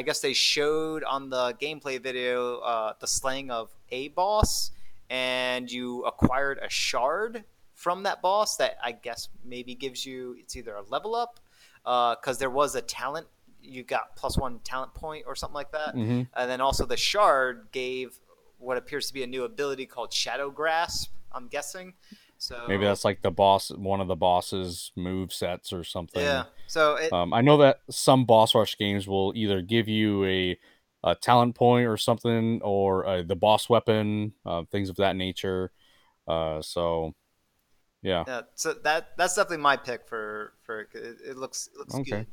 guess they showed on the gameplay video uh, the slaying of a boss, and you acquired a shard from that boss that I guess maybe gives you it's either a level up because there was a talent you got plus one talent point or something like that, hmm and then also the shard gave what appears to be a new ability called Shadow Grasp. I'm guessing. So Maybe that's like the boss, one of the boss's move sets or something. yeah. So it, Um, I know that some boss rush games will either give you a, a talent point or something, or uh, the boss weapon, uh, things of that nature. Uh, so, yeah. Yeah, so that that's definitely my pick for for it. It, it looks it looks Okay. good.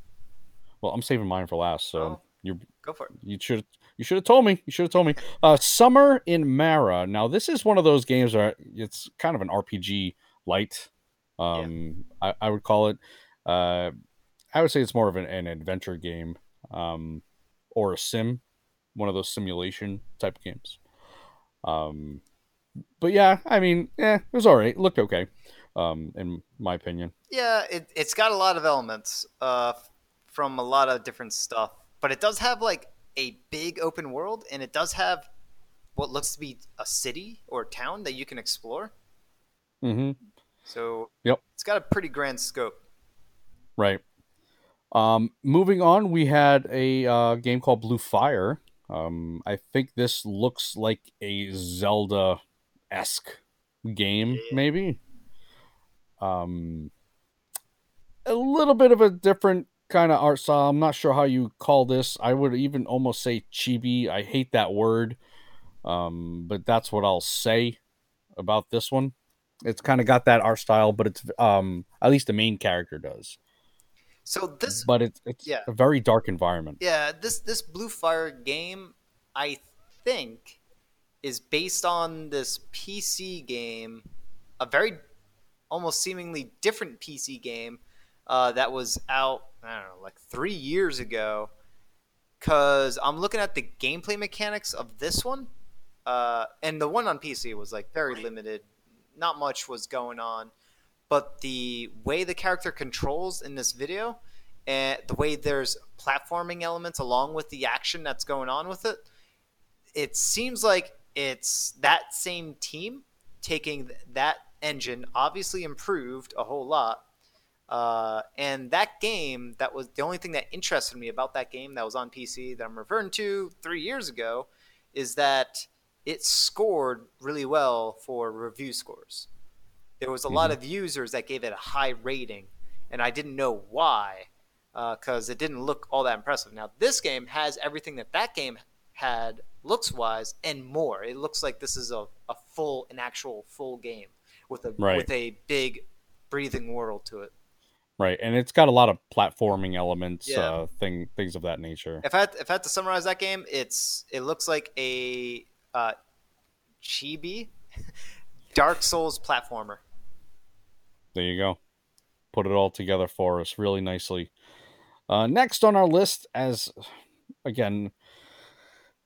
Well, I'm saving mine for last. So Oh. you Go for it. you should you should have told me. You should have told me. Uh, Summer in Mara. Now this is one of those games where it's kind of an RPG light. Um, I, I would call it. Uh, I would say it's more of an, an adventure game, um, or a sim, one of those simulation type games. Um, but yeah, I mean, yeah, it was all right. It looked okay, um, in my opinion. Yeah, it it's got a lot of elements uh from a lot of different stuff, but it does have like a big open world, and it does have what looks to be a city or town that you can explore. Mm-hmm. So Yep. it's got a pretty grand scope. Right. Um, moving on, we had a uh, game called Blue Fire. Um, I think this looks like a Zelda esque game, Yeah. maybe. Um, a little bit of a different kind of art style. I'm not sure how you call this. I would even almost say chibi. I hate that word, um, but that's what I'll say about this one. It's kind of got that art style, but it's um, at least the main character does So this but it's it's Yeah. a very dark environment. Yeah, this this Blue Fire game, I think, is based on this PC game, a very almost seemingly different PC game uh, that was out. I don't know, like three years ago. Cause I'm looking at the gameplay mechanics of this one, uh, and the one on PC was like very limited. Not much was going on, but the way the character controls in this video and the way there's platforming elements along with the action that's going on with it, it seems like it's that same team taking that engine, obviously improved a whole lot. Uh, and that game, that was the only thing that interested me about that game that was on PC that I'm referring to three years ago, is that it scored really well for review scores. There was a lot of users that gave it a high rating, and I didn't know why because it didn't look all that impressive. Now this game has everything that that game had looks wise and more. It looks like this is a, a full an actual full game with a Right. with a big breathing world to it. Right, and it's got a lot of platforming elements, Yeah. uh, thing things of that nature. If I had, if I had to summarize that game, it's it looks like a uh, chibi [LAUGHS] Dark Souls platformer. There you go. Put it all together for us really nicely. Uh, next on our list, as again,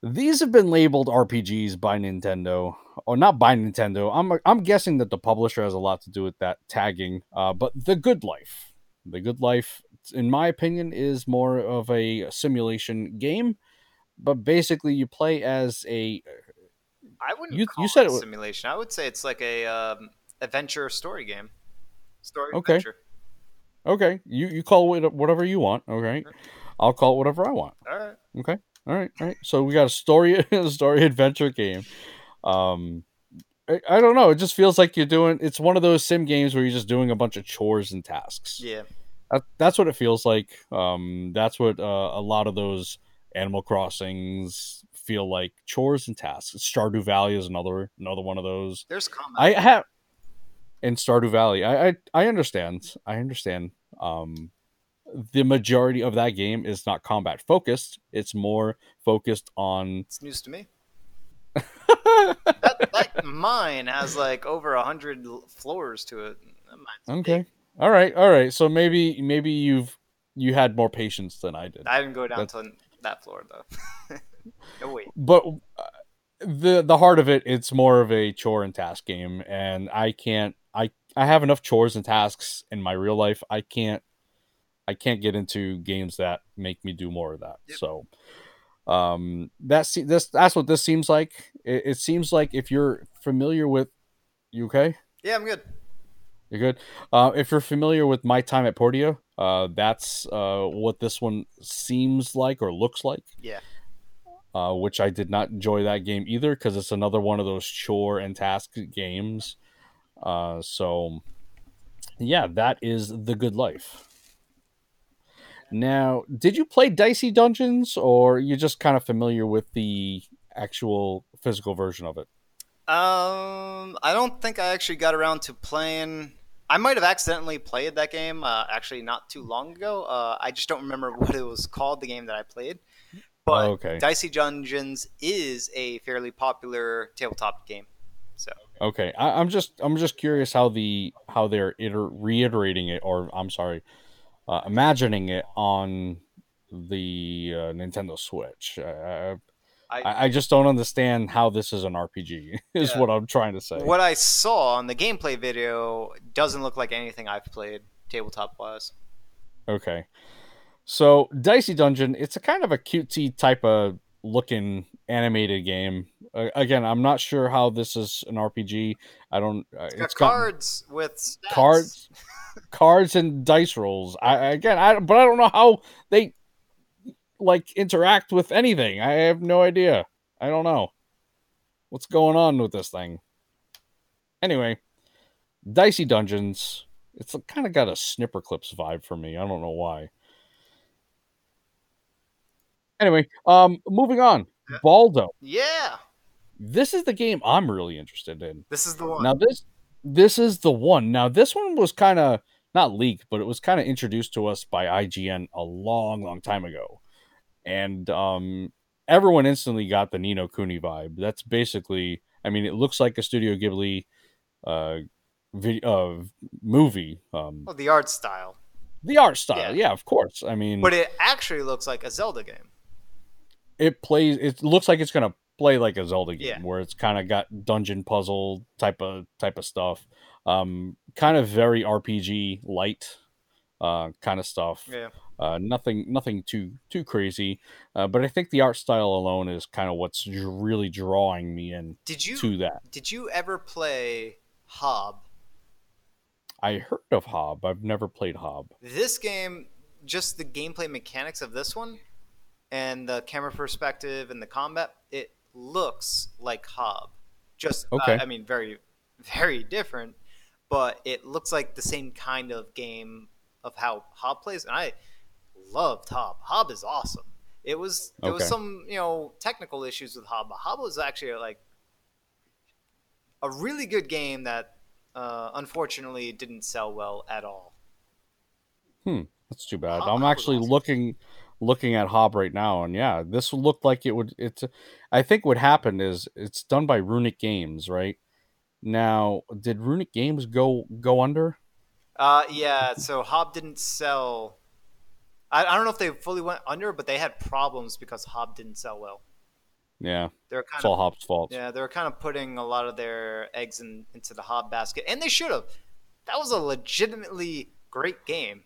these have been labeled RPGs by Nintendo, or not by Nintendo. I'm I'm guessing that the publisher has a lot to do with that tagging. Uh, but the Good Life, the Good Life, in my opinion, is more of a simulation game. But basically, you play as a I wouldn't You- call you said it it a simulation. I would say it's like a um, adventure story game. Story Okay. adventure. okay. You you call it whatever you want. Okay, I'll call it whatever I want. All right. Okay. All right. All right. So we got a story, [LAUGHS] a story adventure game. Um, I, I don't know. It just feels like you're doing. It's one of those sim games where you're just doing a bunch of chores and tasks. Yeah. That, that's what it feels like. Um, that's what uh, a lot of those Animal Crossings feel like chores and tasks. Stardew Valley is another another one of those. There's combat. I have in Stardew Valley. I I, I understand. I understand. Um, the majority of that game is not combat focused. It's more focused on. It's news to me. [LAUGHS] that, mine has like over a hundred floors to it. Okay. big. All right. All right. So maybe maybe you've you had more patience than I did. I didn't go down That's- to that floor though. [LAUGHS] no wait. but uh, the the heart of it it's more of a chore and task game and i can't i i have enough chores and tasks in my real life i can't i can't get into games that make me do more of that Yep. so um that's this that's what this seems like it, it seems like if you're familiar with you okay Yeah, I'm good. you're good. Uh, if you're familiar with my time at Portia, uh, that's uh, what this one seems like or looks like. Yeah. Uh, which I did not enjoy that game either because it's another one of those chore and task games. Uh, so, yeah, that is the good life. Now, did you play Dicey Dungeons or you just kind of familiar with the actual physical version of it? Um, I don't think I actually got around to playing. I might have accidentally played that game uh, actually not too long ago. Uh, I just don't remember [LAUGHS] what it was called, the game that I played. But okay. Dicey Dungeons is a fairly popular tabletop game. So Okay, I, I'm just I'm just curious how the how they're iter- reiterating it, or I'm sorry, uh, imagining it on the uh, Nintendo Switch. I, I I just don't understand how this is an RPG. [LAUGHS] Is Yeah. what I'm trying to say. what I saw on the gameplay video doesn't look like anything I've played tabletop wise. Okay, so Dicey Dungeon, it's a kind of a cutesy type of looking animated game. Uh, again, I'm not sure how this is an RPG. I don't. Uh, It's got it's got cards with stats. cards cards and dice rolls i again i but i don't know how they like interact with anything i have no idea i don't know what's going on with this thing anyway dicey dungeons it's kind of got a Snipperclips vibe for me i don't know why anyway um moving on. Baldo Yeah, this is the game i'm really interested in this is the one. now this this is the one. Now this one was kind of not leaked, but it was kind of introduced to us by IGN a long, long time ago, and um, everyone instantly got the Ni no Kuni vibe. That's basically, I mean, it looks like a Studio Ghibli uh, video uh, movie. Um, well, the art style, the art style, Yeah. yeah. of course. I mean, but it actually looks like a Zelda game. It plays. It looks like it's gonna play like a Zelda game, Yeah. where it's kind of got dungeon puzzle type of type of stuff. Um, kind of very RPG light, uh, kind of stuff. Yeah, Uh, nothing, nothing too too crazy. Uh, but I think the art style alone is kind of what's really drawing me in did you to that. did you ever play Hob? I heard of Hob. I've never played Hob. This game, just the gameplay mechanics of this one, and the camera perspective and the combat, it looks like Hob. Just uh, Okay. I mean, very very different, but it looks like the same kind of game of how Hob plays, and I loved Hob. Hob is awesome. It was there was some you know technical issues with Hob, but Hob was actually like a really good game that uh, unfortunately didn't sell well at all. Hmm, that's too bad. Hob- I'm actually awesome. looking looking at Hob right now, and yeah, this looked like it would. It's. I think what happened is it's done by Runic Games, right? Now, did Runic Games go go under? Uh, yeah. So Hob didn't sell. I, I don't know if they fully went under, but they had problems because Hob didn't sell well. Yeah, They're kind it's of all Hob's fault. yeah, they were kind of putting a lot of their eggs in, into the Hob basket, and they should have. That was a legitimately great game.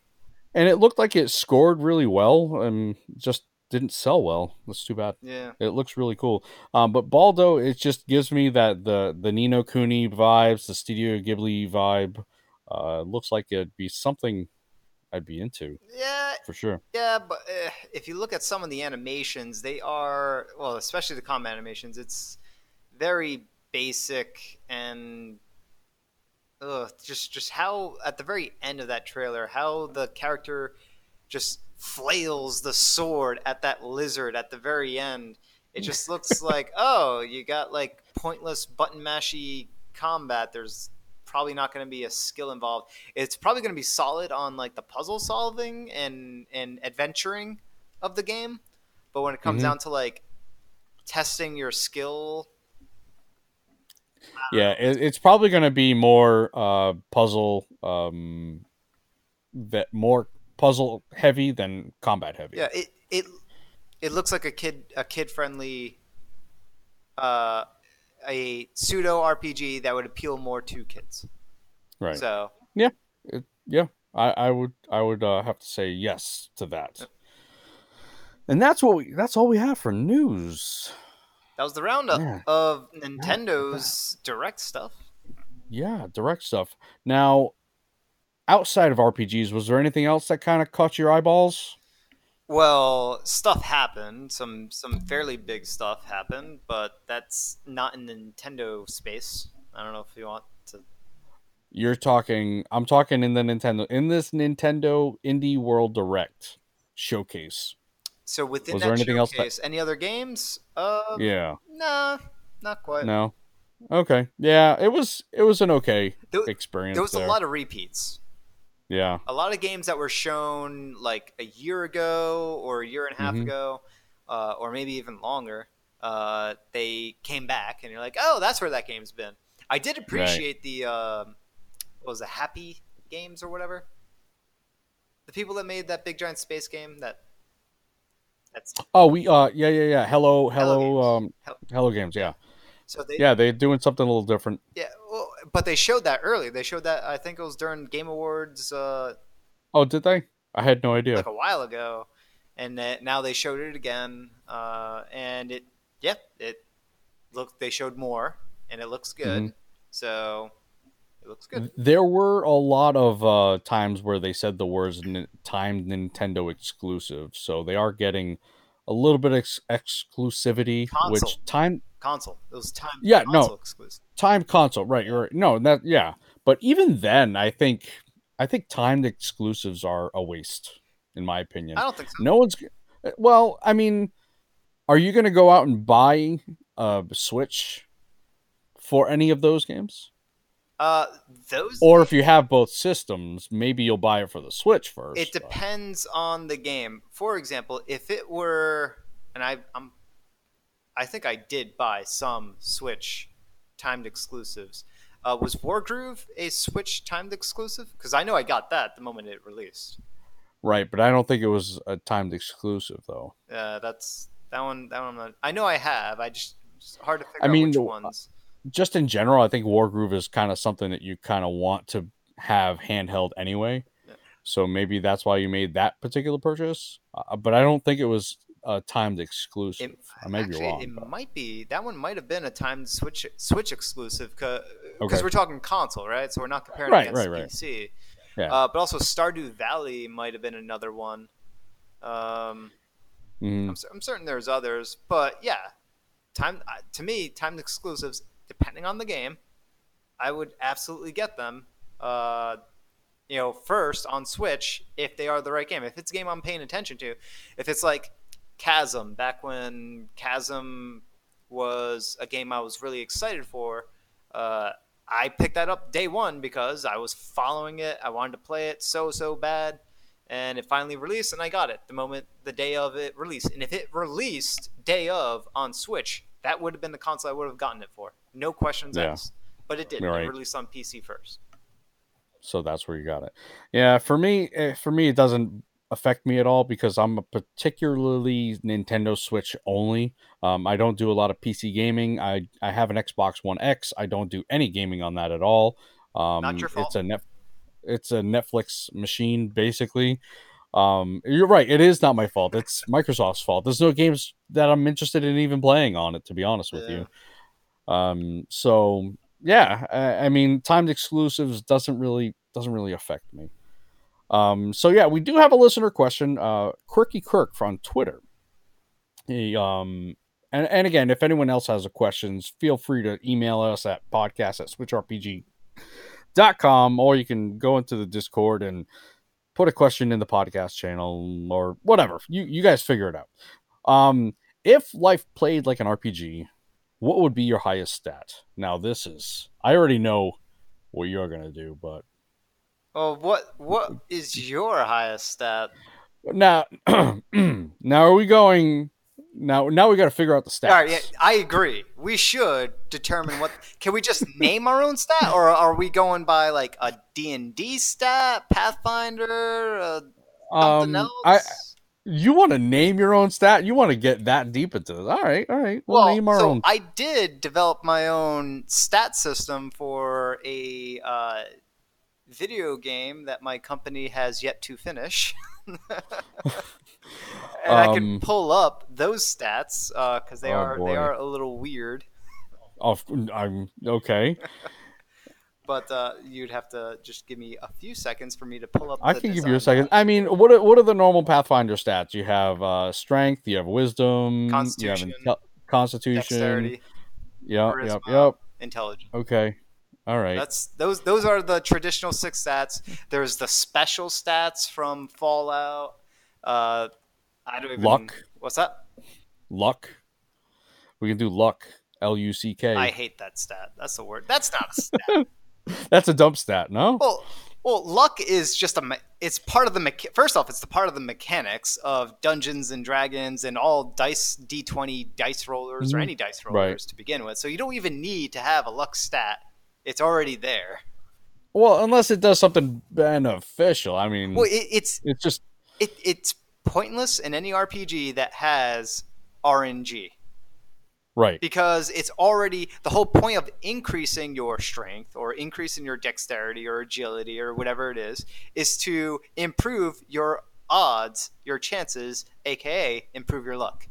And it looked like it scored really well, and just didn't sell well. That's too bad. Yeah, It looks really cool. Um, but Baldo, it just gives me that the the Ni no Kuni vibes, the Studio Ghibli vibe. Uh, looks like it'd be something I'd be into yeah, for sure. yeah. But uh, if you look at some of the animations, they are well, especially the combat animations. It's very basic and ugh, just just how at the very end of that trailer, how the character just flails the sword at that lizard at the very end. It just [LAUGHS] looks like, oh, you got like pointless button mashy combat. There's probably not going to be a skill involved. It's probably going to be solid on like the puzzle solving and and adventuring of the game, but when it comes Mhm. down to like testing your skill, Yeah, it, it's probably going to be more uh, puzzle, um, that more puzzle heavy than combat heavy. yeah, it it it looks like a kid a kid friendly uh a pseudo RPG that would appeal more to kids. right. So It- yeah, I, I would I would uh, have to say yes to that. And that's what we that's all we have for news. That was the roundup Yeah. of Nintendo's direct stuff. Yeah, direct stuff. Now, outside of RPGs, was there anything else that kind of caught your eyeballs? Well, stuff happened. Some some fairly big stuff happened, but that's not in the Nintendo space. I don't know if you want to. You're talking. I'm talking in the Nintendo in this Nintendo Indie World Direct showcase. So within Was that there anything else that- showcase, any other games? Uh, Yeah. nah, not quite. No. Okay. Yeah, it was it was an okay There, experience. there was there. a lot of repeats. Yeah. A lot of games that were shown like a year ago or a year and a half Mhm. ago, uh, or maybe even longer. Uh, they came back, and you're like, "Oh, that's where that game's been." I did appreciate the um what was it Happy Games or whatever. The people that made that big giant space game that that's Oh, we uh yeah yeah yeah. Hello hello Games. um Hel- hello games. Yeah. so they Yeah, they're doing something a little different. yeah well, but they showed that early. They showed that I think it was during Game Awards uh, Oh, did they? I had no idea. like a while ago, and that now they showed it again, uh, and it yeah it looked they showed more and it looks good. Mhm. So it looks good. There were a lot of uh, times where they said the words n- timed Nintendo exclusive, so they are getting a little bit of ex- exclusivity. Console. Which time Console. It was time. Yeah, no. console exclusive. timed console, right? You're right. No, that yeah, but even then, I think I think timed exclusives are a waste, in my opinion. I don't think so. No one's well. I mean, are you going to go out and buy a Switch for any of those games? Uh, those. Or if you have both systems, maybe you'll buy it for the Switch first. It depends on the game. For example, if it were, and I, I'm, I think I did buy some Switch timed exclusives. Uh, was Wargroove a Switch timed exclusive? Because I know I got that the moment it released. Right, but I don't think it was a timed exclusive though. Uh, that's that one. That one. I'm not, I know I have. I just it's hard to figure I mean, out which the- ones. Just in general, I think Wargroove is kind of something that you kind of want to have handheld anyway. Yeah. So maybe that's why you made that particular purchase. Uh, but I don't think it was a timed exclusive. It, I may be wrong. It but- might be that one. Might have been a timed Switch Switch exclusive because Okay. we're talking console, right? So we're not comparing Right, against right, right. PC. Yeah. Uh, but also Stardew Valley might have been another one. Um, Mhm. I'm, I'm certain there's others, but yeah, time uh, to me, timed exclusives, depending on the game, I would absolutely get them. Uh, you know, first on Switch if they are the right game. If it's a game I'm paying attention to, if it's like Chasm, back when Chasm was a game I was really excited for, uh, I picked that up day one because I was following it. I wanted to play it so so bad, and it finally released, and I got it the moment the day of it released. And if it released day of on Switch, that would have been the console I would have gotten it for, no questions Yeah. asked. But it didn't. Right. It released on PC first. so that's where you got it. Yeah, for me, eh, for me, it doesn't affect me at all because I'm a particularly Nintendo Switch only. Um, I don't do a lot of PC gaming. I I have an Xbox One X. I don't do any gaming on that at all. Um, Not your fault. It's a net, it's a Netflix machine basically. Um, you're right. It is not my fault. It's [LAUGHS] Microsoft's fault. There's no games that I'm interested in even playing on it. To be honest with Yeah. you. Um, so yeah, I, I mean, timed exclusives doesn't really doesn't really affect me. Um, so yeah, we do have a listener question. Uh, Quirky Kirk from Twitter. He um, and and again, if anyone else has a questions, feel free to email us at podcast at switchrpg.com or you can go into the Discord and put a question in the podcast channel or whatever. You you guys figure it out. Um, if life played like an RPG, what would be your highest stat? Now this is I already know what you're gonna do, but Well, what what is your highest stat? now [CLEARS THROAT] now are we going now now we got to figure out the stats. All right, yeah, I agree. We should determine what. Can we just [LAUGHS] name our own stat, or are we going by like a D and D stat, Pathfinder, uh, something um, else? I you want to name your own stat? You want to get that deep into this? All right, all right. We'll, well, name our so own. I did develop my own stat system for a uh, video game that my company has yet to finish. [LAUGHS] and I Um, can pull up those stats because they Oh, are boy. they are a little weird. Off, I'm okay. [LAUGHS] But uh, you'd have to just give me a few seconds for me to pull up. I can give you a second. I mean, what are, what are the normal Pathfinder stats? You have uh, strength, you have wisdom, Constitution, you have constitution. Dexterity, Yep, yep, yep. intelligence. Okay. All right. That's those. Those are the traditional six stats. There's the special stats from Fallout. Uh, I don't even. Luck. What's that? luck. We can do luck. L U C K. I hate that stat. That's the word. That's not a stat. [LAUGHS] [LAUGHS] That's a dump stat, no? well, well, luck is just a. It's part of the. mecha- First off, it's the part of the mechanics of Dungeons and Dragons and all dice D twenty dice rollers or Mhm. any dice Right. rollers to begin with. So you don't even need to have a luck stat. It's already there. Well, unless it does something beneficial. I mean, Well, it, it's it's just it, it's pointless in any RPG that has RNG right. because it's already the whole point of increasing your strength or increasing your dexterity or agility or whatever it is is to improve your odds, your chances, aka improve your luck.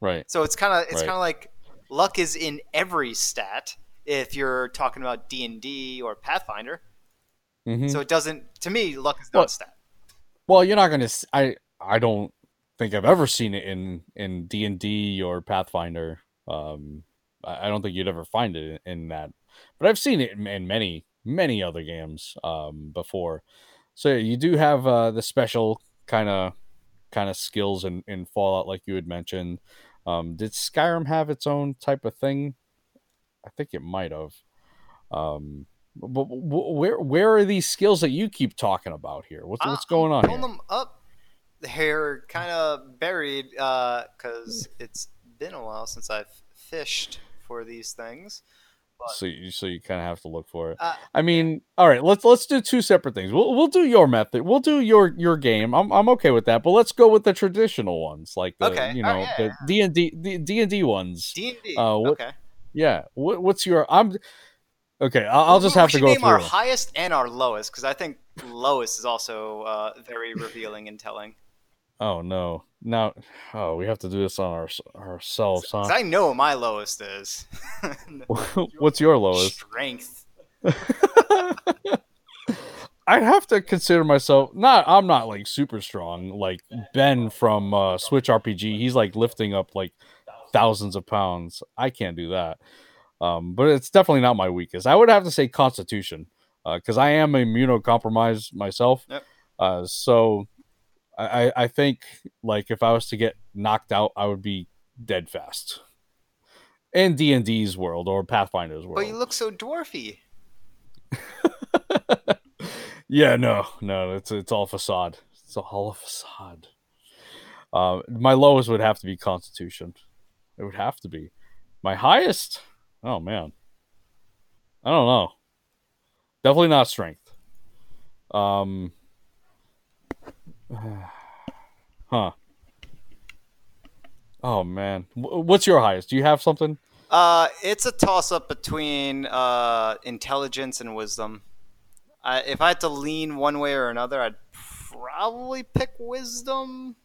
Right. So it's kind of it's Right. kind of like luck is in every stat if you're talking about D&D or Pathfinder. hmm So it doesn't to me luck is not Well- stat. Well, you're not going to. I I don't think I've ever seen it in in D and D or Pathfinder. Um, I don't think you'd ever find it in, that, but I've seen it in, many many other games um before. So you do have uh the special kind of kind of skills in in Fallout, like you had mentioned. Um, did Skyrim have its own type of thing? I think it might have. Um, but where where are these skills that you keep talking about here? What's what's Uh, I'm going on Pulling here? them up. They're kind of buried because it's been a while since I've fished for these things. So you so you kind of have to look for it. Uh, I mean, all right, let's let's do two separate things. We'll we'll do your method. We'll do your your game. I'm I'm okay with that. But let's go with the traditional ones, like the Okay, you all know right, the D and D the D and D ones. D and D. Uh, Okay. Yeah. What, what's your? I'm okay. I'll, I'll just We have to should go name through. our highest and our lowest because I think lowest is also uh, very [LAUGHS] revealing and telling. Oh no! Now, oh, we have to do this on our ourselves, huh? I know my lowest is. [LAUGHS] [LAUGHS] What's your lowest? Strength. [LAUGHS] I'd have to consider myself not. I'm not like super strong like Ben from uh, Switch RPG. He's like lifting up like thousands of pounds. I can't do that. Um, but it's definitely not my weakest. I would have to say Constitution because I am immunocompromised myself. Yep. Uh, so I, I think like if I was to get knocked out, I would be dead fast. In D and D's world or Pathfinder's world. But you look so dwarfy. [LAUGHS] Yeah, no, no, it's it's all facade. It's all a facade. Uh, my lowest would have to be Constitution. It would have to be. My highest, oh man, I don't know. Definitely not Strength. Um, [SIGHS] huh. Oh man, what's your highest? Do you have something? Uh, it's a toss up between uh, intelligence and wisdom. I, if I had to lean one way or another, I'd probably pick wisdom.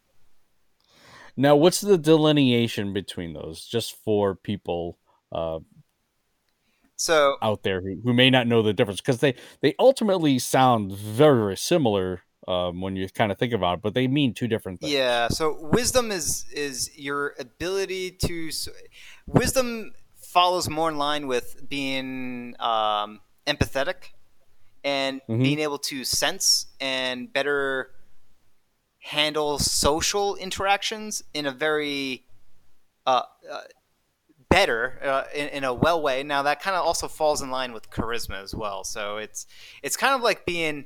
Now, what's the delineation between those? Just for people uh, So out there who, who may not know the difference because they they ultimately sound very very similar um, when you kind of think about it but they mean two different things yeah, so wisdom is is your ability to. Wisdom follows more in line with being um, empathetic and Mhm. being able to sense and better handle social interactions in a very uh, uh, better uh, in, in a well way. Now that kind of also falls in line with charisma as well. So it's it's kind of like being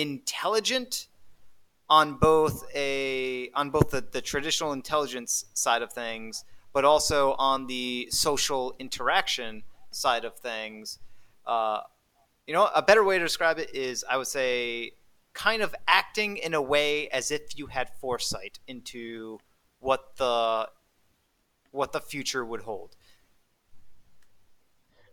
intelligent on both a on both the, the traditional intelligence side of things, but also on the social interaction side of things. Uh, you know, a better way to describe it is, I would say, kind of acting in a way as if you had foresight into what the what the future would hold.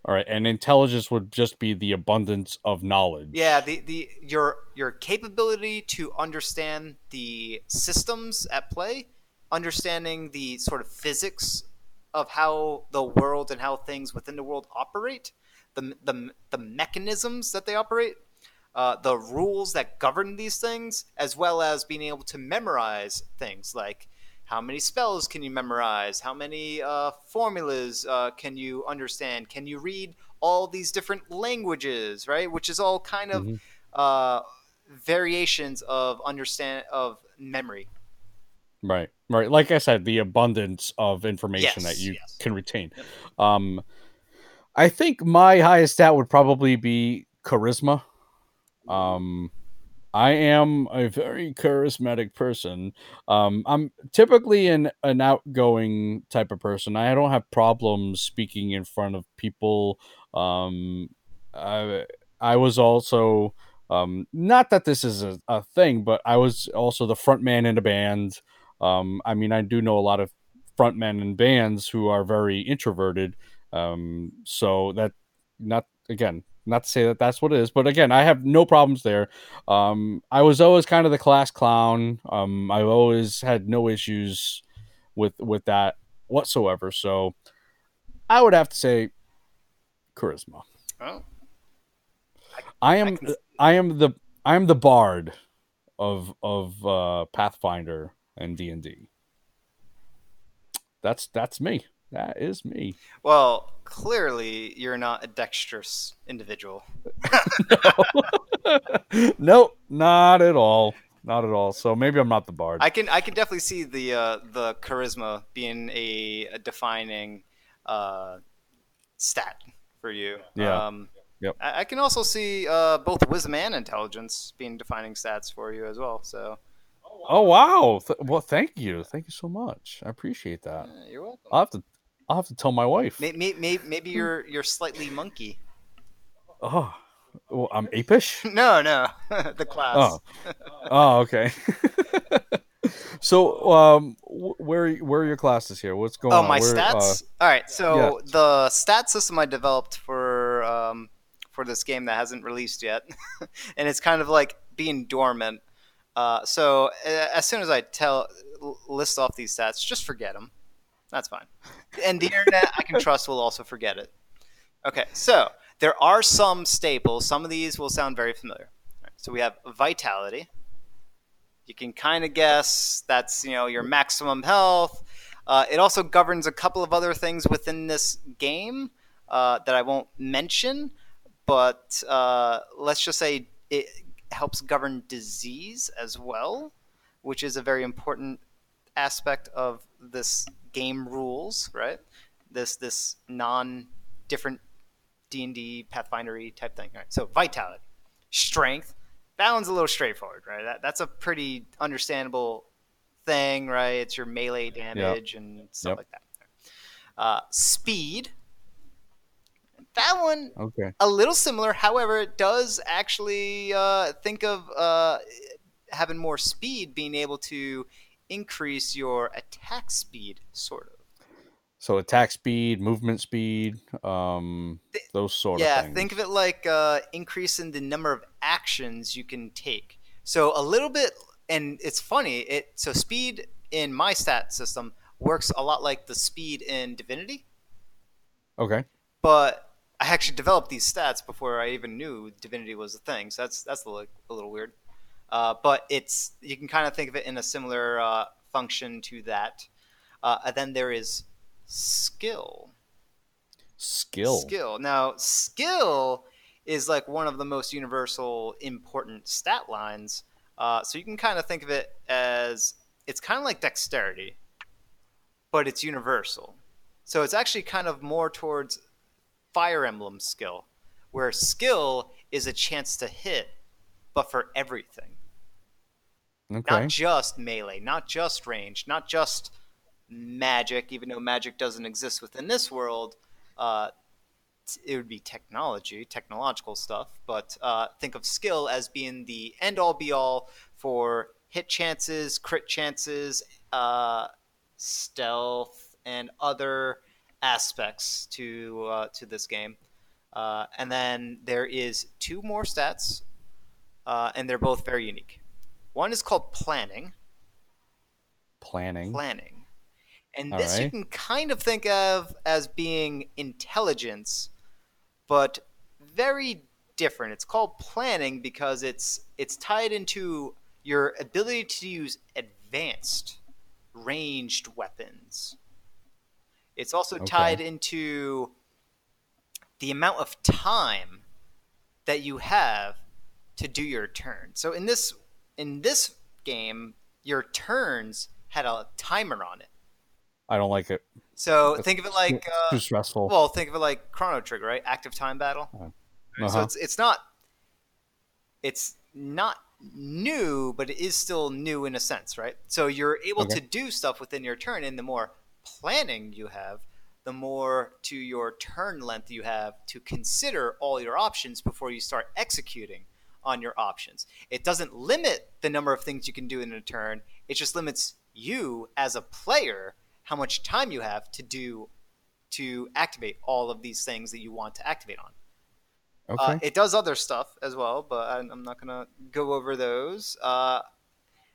All right, and intelligence would just be the abundance of knowledge. Yeah, the, the your your capability to understand the systems at play, understanding the sort of physics of how the world and how things within the world operate, the the, the mechanisms that they operate, uh, the rules that govern these things, as well as being able to memorize things like how many spells can you memorize, how many uh, formulas uh, can you understand, can you read all these different languages, right? Which is all kind of Mhm. uh, variations of understand of memory. Right, right. Like I said, the abundance of information that you yes. can retain. Um, I think my highest stat would probably be charisma. Um, I am a very charismatic person. Um, I'm typically an an outgoing type of person. I don't have problems speaking in front of people. Um, I I was also um, not that this is a, a thing, but I was also the front man in a band. Um, I mean, I do know a lot of front men in bands who are very introverted. Um, so that not again not to say that that's what it is, but again, I have no problems there. Um, I was always kind of the class clown. Um, I've always had no issues with with that whatsoever. So I would have to say charisma. Oh, I am can see I am the I am the bard of of uh, Pathfinder and D and D. That's that's me. That is me. well, clearly you're not a dexterous individual. [LAUGHS] no. [LAUGHS] nope, not at all. Not at all. So maybe I'm not the bard. I can I can definitely see the uh, the charisma being a, a defining uh, stat for you. Yeah. Um, Yep. I, I can also see uh, both wisdom and intelligence being defining stats for you as well. So Oh wow! Th- well, thank you, thank you so much. I appreciate that. uh, you're welcome. I'll have to, I'll have to tell my wife. Maybe, maybe, maybe you're you're slightly monkey. Oh, well, I'm apish. [LAUGHS] No, no, [LAUGHS] the class. Oh, oh, okay. [LAUGHS] so, um, where where are your classes here? What's going Oh, on? Oh, my Where, uh, stats. All right, so yeah. the stat system I developed for um, for this game that hasn't released yet, and it's kind of like being dormant. Uh, so uh, as soon as I tell list off these stats, just forget them. That's fine. And the internet I can trust will also forget it. Okay, so there are some staples. Some of these will sound very familiar. Right, so we have vitality. You can kind of guess that's you know your maximum health. Uh, it also governs a couple of other things within this game uh, that I won't mention, but uh, let's just say it helps govern disease as well, which is a very important aspect of this game rules, right? This this non different D and D Pathfindery type thing. All right, so vitality, strength. That one's a little straightforward, right? That, that's a pretty understandable thing, right? It's your melee damage and stuff Yep. like that. Uh, speed. That one Okay. a little similar. However, it does actually uh, think of uh, having more speed, being able to increase your attack speed, sort of. So attack speed, movement speed, um, Th- those sort yeah, of things. Yeah, think of it like uh, increasing the number of actions you can take. So a little bit, and it's funny. It so speed in my stat system works a lot like the speed in Divinity, Okay. but I actually developed these stats before I even knew Divinity was a thing. So that's that's a little, a little weird. Uh, but it's you can kind of think of it in a similar uh, function to that. Uh, and then there is skill. Skill. Skill. Now, skill is like one of the most universal important stat lines. Uh, so you can kind of think of it as it's kind of like dexterity, but it's universal. So it's actually kind of more towards Fire Emblem skill, where skill is a chance to hit, but for everything. Okay. Not just melee, not just range, not just magic, even though magic doesn't exist within this world. Uh, it would be technology, technological stuff, but uh, think of skill as being the end all be all for hit chances, crit chances, uh, stealth, and other aspects to uh, to this game. Uh, and then there is two more stats, uh, and they're both very unique. One is called planning. Planning. Planning. And All this you can kind of think of as being intelligence, but very different. It's called planning because it's it's tied into your ability to use advanced ranged weapons. It's also Okay. tied into the amount of time that you have to do your turn. So in this in this game, your turns had a timer on it. I don't like it. So That's think of it like Too uh, stressful. well, think of it like Chrono Trigger, right? Active time battle. So Uh-huh. it's it's not it's not new, but it is still new in a sense, right? So you're able Okay. to do stuff within your turn, and the more planning you have, the more to your turn length you have to consider all your options before you start executing on your options. It doesn't limit the number of things you can do in a turn. It just limits you as a player how much time you have to do to activate all of these things that you want to activate on. okay. Uh, it does other stuff as well, but I'm, not gonna go over those. Uh,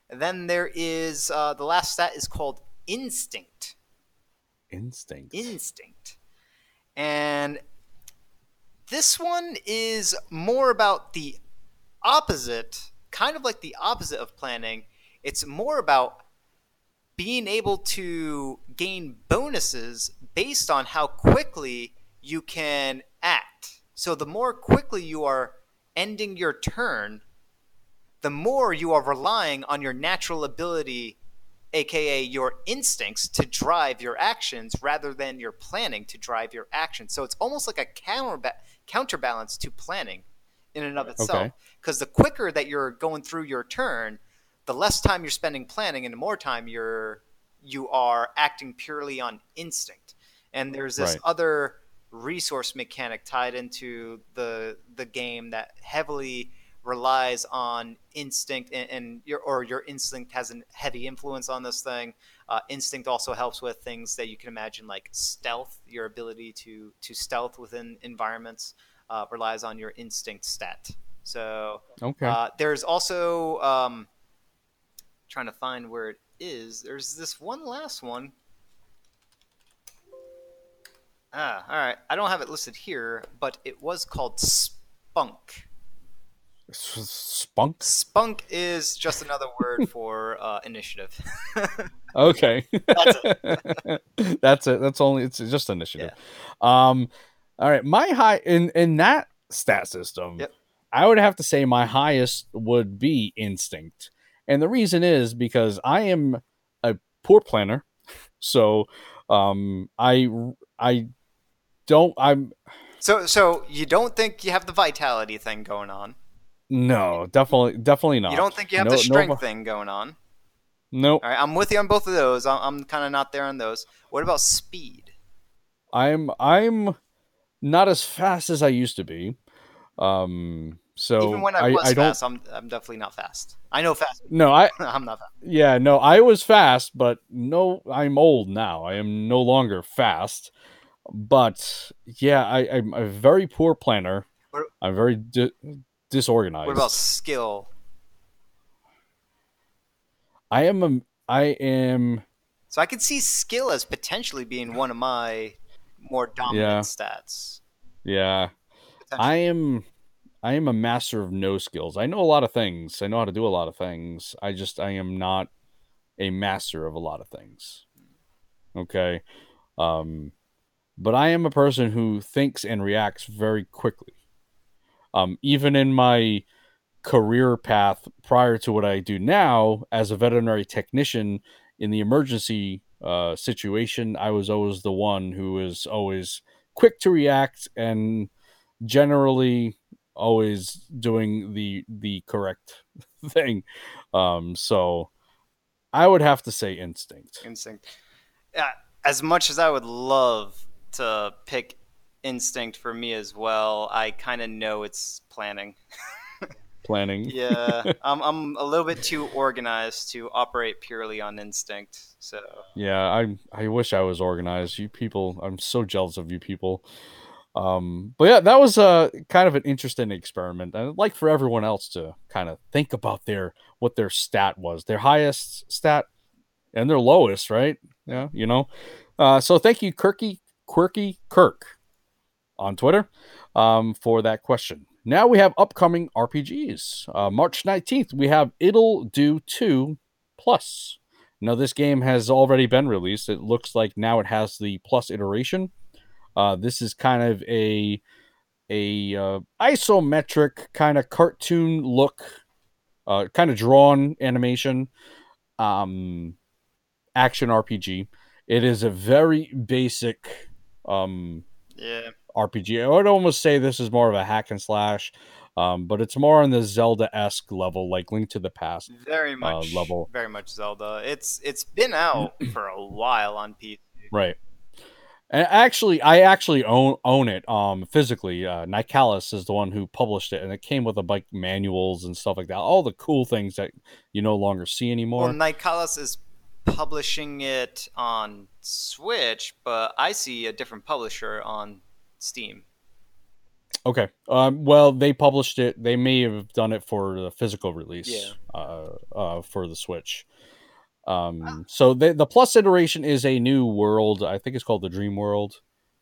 then there is uh, the last stat is called instinct. Instinct. Instinct, and this one is more about the opposite, kind of like the opposite of planning. It's more about being able to gain bonuses based on how quickly you can act. So the more quickly you are ending your turn, the more you are relying on your natural ability, aka your instincts, to drive your actions rather than your planning to drive your actions. So it's almost like a counterba- counterbalance to planning in and of itself. Okay. Because the quicker that you're going through your turn, the less time you're spending planning and the more time you're you are acting purely on instinct. And there's this Right. other resource mechanic tied into the the game that heavily relies on instinct and, and your or your instinct has a heavy influence on this thing. Uh, instinct also helps with things that you can imagine like stealth, your ability to to stealth within environments uh, relies on your instinct stat. So okay. uh, there's also um, trying to find where it is. There's this one last one. Ah, all right. I don't have it listed here, but it was called Spunk. Spunk. Spunk is just another word [LAUGHS] for uh, initiative. [LAUGHS] Okay. That's [LAUGHS] That's it. That's only. It's just initiative. Yeah. Um. All right. My high in in that stat system. Yep. I would have to say my highest would be instinct, and the reason is because I am a poor planner, so um I I don't I'm so, so you don't think you have the vitality thing going on? no definitely definitely not. You don't think you have No- the no- strength thing going on? Nope. All right, I'm with you on both of those. I'm, I'm kind of not there on those. What about speed? I'm I'm not as fast as I used to be. Um. So Even when I was I don't. fast, I'm, I'm definitely not fast. I know fast. No, I [LAUGHS] I'm not fast. yeah no I was fast, but no, I'm old now. I am no longer fast. But yeah, I, I'm a very poor planner. What- I'm very di- disorganized. What about skill? I am a I am So I could see skill as potentially being one of my more dominant Yeah. stats. yeah. I am I am a master of no skills. I know a lot of things. I know how to do a lot of things. I just I am not a master of a lot of things. Okay? Um but I am a person who thinks and reacts very quickly. Um, even in my career path prior to what I do now as a veterinary technician in the emergency uh, situation, I was always the one who was always quick to react and generally always doing the the correct [LAUGHS] thing. Um, so I would have to say instinct. Instinct. Yeah, as much as I would love to pick instinct for me as well, I kind of know it's planning. [LAUGHS] planning. yeah, I'm, I'm a little bit too organized to operate purely on instinct. So yeah, I I wish I was organized. You people, I'm so jealous of you people. Um, but yeah, that was a uh, kind of an interesting experiment. I'd like for everyone else to kind of think about their what their stat was, their highest stat and their lowest, right? Yeah, you know. Uh, so thank you, Kirky Quirky Kirk on Twitter um, for that question. Now we have upcoming RPGs. Uh, March 19th, we have Ittle Dew 2 Plus. Now, this game has already been released. It looks like now it has the plus iteration. Uh, this is kind of a a uh, isometric kind of cartoon look, uh, kind of drawn animation, um, action RPG. It is a very basic um, yeah RPG. I would almost say this is more of a hack and slash, um, but it's more on the Zelda esque level, like Link to the Past. Very uh, much uh, level. Very much Zelda. It's it's been out [CLEARS THROAT] for a while on PC. Right. And actually, I actually own own it um, physically. Uh, Nicalis is the one who published it, and it came with a bike manuals and stuff like that. All the cool things that you no longer see anymore. Well, Nicalis is publishing it on Switch, but I see a different publisher on Steam. Okay. Um, well, they published it. They may have done it for the physical release. Yeah. Uh, uh, for the Switch. Um, ah. so the the plus iteration is a new world. I think it's called the Dream World.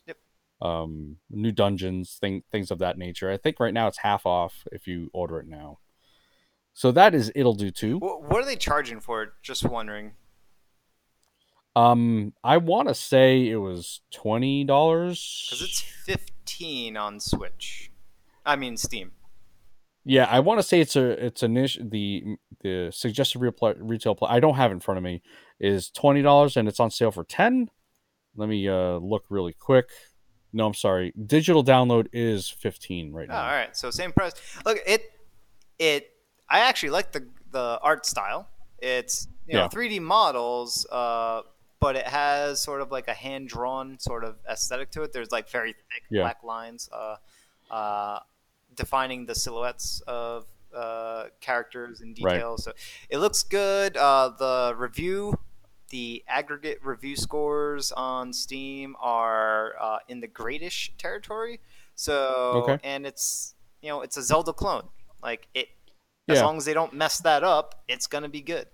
Yep. Um, new dungeons, thing, things of that nature. I think right now it's half off if you order it now. So that is Ittle Dew 2. What are they charging for it? Just wondering. Um, I want to say it was twenty dollars because it's fifteen on Switch. I mean Steam. Yeah, I want to say it's a it's a niche. The the suggested real retail play I don't have in front of me is twenty dollars and it's on sale for ten. Let me uh look really quick. No, I'm sorry. Digital download is fifteen right now. Oh, all right, so same price. Look, it it I actually like the the art style. It's you know yeah. 3D models. Uh, but it has sort of like a hand drawn sort of aesthetic to it. There's like very thick yeah. black lines uh, uh, defining the silhouettes of uh, characters and details. Right. So it looks good. Uh, the review, the aggregate review scores on Steam are uh, in the greatish territory. So okay. and it's you know it's a Zelda clone. Like it, as long as they don't mess that up, it's gonna be good.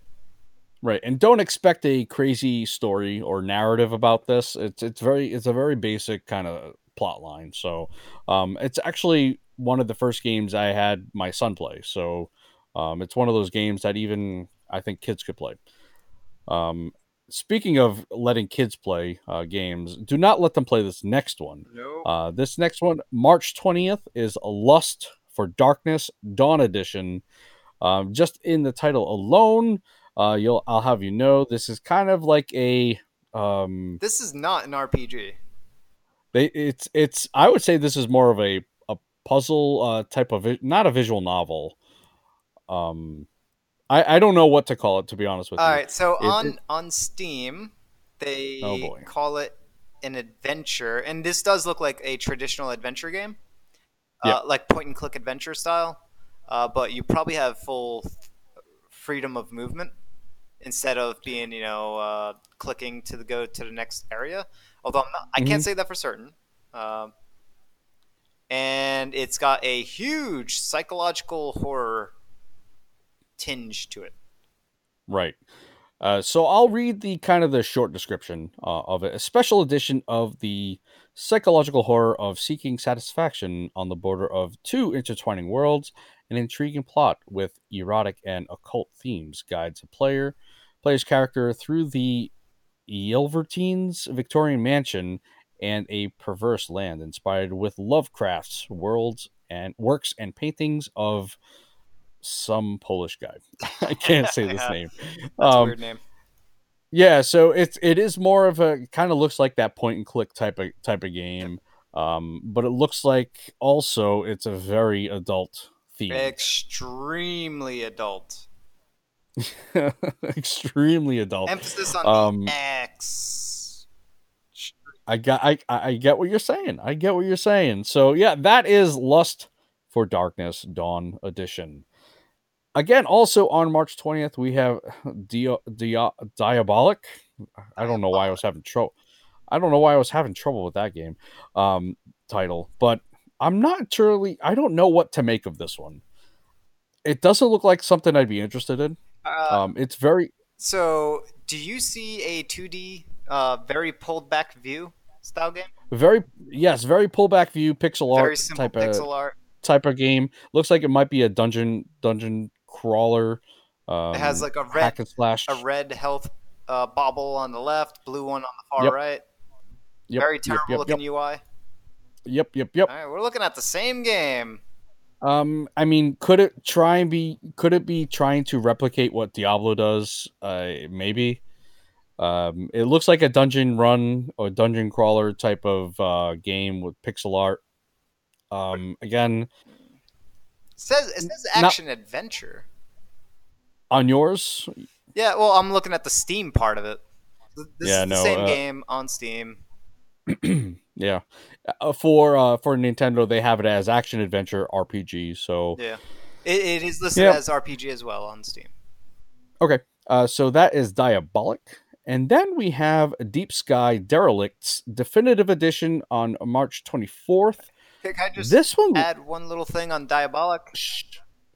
Right, and don't expect a crazy story or narrative about this. It's it's very it's a very basic kind of plot line. So, um, it's actually one of the first games I had my son play. So, um, it's one of those games that even I think kids could play. Um, speaking of letting kids play uh, games, do not let them play this next one. No. Uh, this next one, March twentieth, is Lust for Darkness Dawn Edition. Um, just in the title alone, uh, you'll I'll have you know this is kind of like a um. This is not an RPG. They it's it's I would say this is more of a puzzle uh type of not a visual novel. Um, I I don't know what to call it to be honest with All you. All right, so it, on it, on Steam, they oh call it an adventure, and this does look like a traditional adventure game, uh, like point and click adventure style. Uh, but you probably have full freedom of movement instead of being you know uh, clicking to the, go to the next area. Although not, i mm-hmm. can't say that for certain. Um, and it's got a huge psychological horror tinge to it. Right. Uh, so I'll read the kind of the short description uh, of it. A special edition of the psychological horror of seeking satisfaction on the border of two intertwining worlds. An intriguing plot with erotic and occult themes guides a player player's character through the Yelvertons Victorian mansion and a perverse land inspired with Lovecraft's worlds and works and paintings of some Polish guy. [LAUGHS] I can't say this [LAUGHS] Yeah. name. That's a Um, weird name. yeah, so it's it is more of a kind of looks like that point and click type of type of game. Um, but it looks like also it's a very adult theme. Extremely adult. [LAUGHS] Extremely adult. Emphasis on Um, X. I got I I get what you're saying. I get what you're saying. So yeah, that is Lust for Darkness Dawn Edition. Again, also on March 20th, we have Dio, Dio, Diabolic. I don't know why I was having trouble. I don't know why I was having trouble with that game um, title, but I'm not truly. I don't know what to make of this one. It doesn't look like something I'd be interested in. Uh, Um, it's very so, do you see a 2D, uh, very pulled back view style game? very yes, very pullback view pixel art Very simple type of pixel art. type of game. Looks like it might be a dungeon dungeon crawler. Um, It has like a red slash. a red health uh, bobble on the left, blue one on the far Yep. right. Yep, Very terrible yep, looking UI. yep, yep, yep. All right, we're looking at the same game. Um, I mean, could it try and be? Could it be trying to replicate what Diablo does? Uh, maybe. Um, it looks like a dungeon run or dungeon crawler type of uh, game with pixel art. Um, again, It says it says Not- action adventure. on yours, Yeah, well, I'm looking at the Steam part of it. This Yeah, is the no, same uh, game on Steam. [CLEARS THROAT] yeah. Uh, for uh, for Nintendo, they have it as action adventure RPG. So Yeah, it, it is listed Yep. as RPG as well on Steam. Okay, uh, so that is Diabolic. And then we have Deep Sky Derelicts Definitive Edition on March 24th. Can I just This one, add one little thing on Diabolic?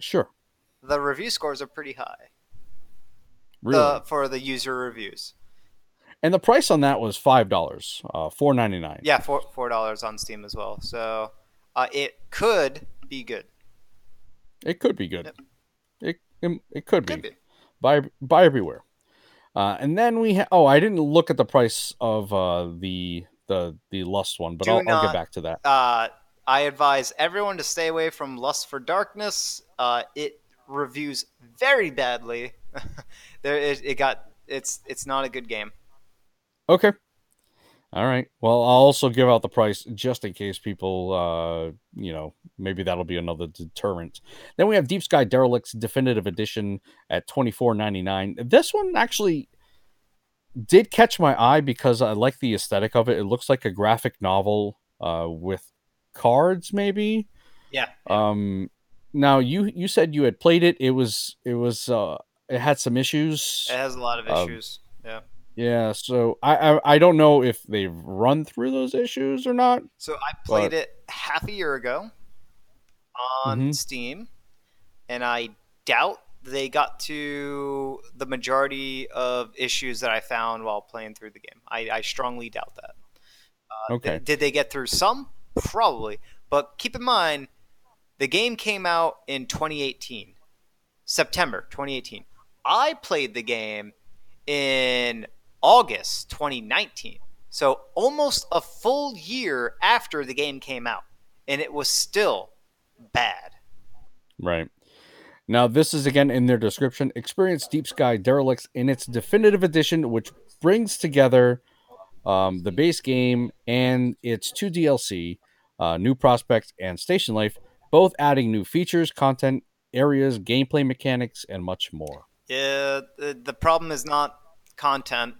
Sure, The review scores are pretty high really. the, for the user reviews. and the price on that was five dollars, uh, four ninety nine. Yeah, four four dollars on Steam as well. So uh, it could be good. It could be good. Yep. It, it it could be. Could be. Buy buy everywhere. Uh, and then we ha- oh I didn't look at the price of uh, the the the Lust one, but I'll, I'll get back to that. Uh, I advise everyone to stay away from Lust for Darkness. Uh, it reviews very badly. [LAUGHS] there, it, it got it's it's not a good game. Okay. All right. Well, I'll also give out the price just in case people, uh, you know, maybe that'll be another deterrent. Then we have Deep Sky Derelicts Definitive Edition at twenty four ninety nine. This one actually did catch my eye because I like the aesthetic of it. It looks like a graphic novel uh, with cards, maybe. Yeah. Um, now you you said you had played it. It was it was uh, it had some issues. It has a lot of Um, issues. yeah. Yeah, so I, I I don't know if they've run through those issues or not. So I played but- it half a year ago on Mhm. Steam, and I doubt they got to the majority of issues that I found while playing through the game. I, I strongly doubt that. Uh, Okay. th- did they get through some? Probably. But keep in mind, the game came out in 2018, September 2018. I played the game in August 2019. So almost a full year after the game came out. And it was still bad. Right. Now this is again in their description. Experience Deep Sky Derelicts in its definitive edition, which brings together um, the base game and its two DLC, uh, New Prospect and Station Life, both adding new features, content, areas, gameplay mechanics, and much more. Yeah, the, the problem is not content.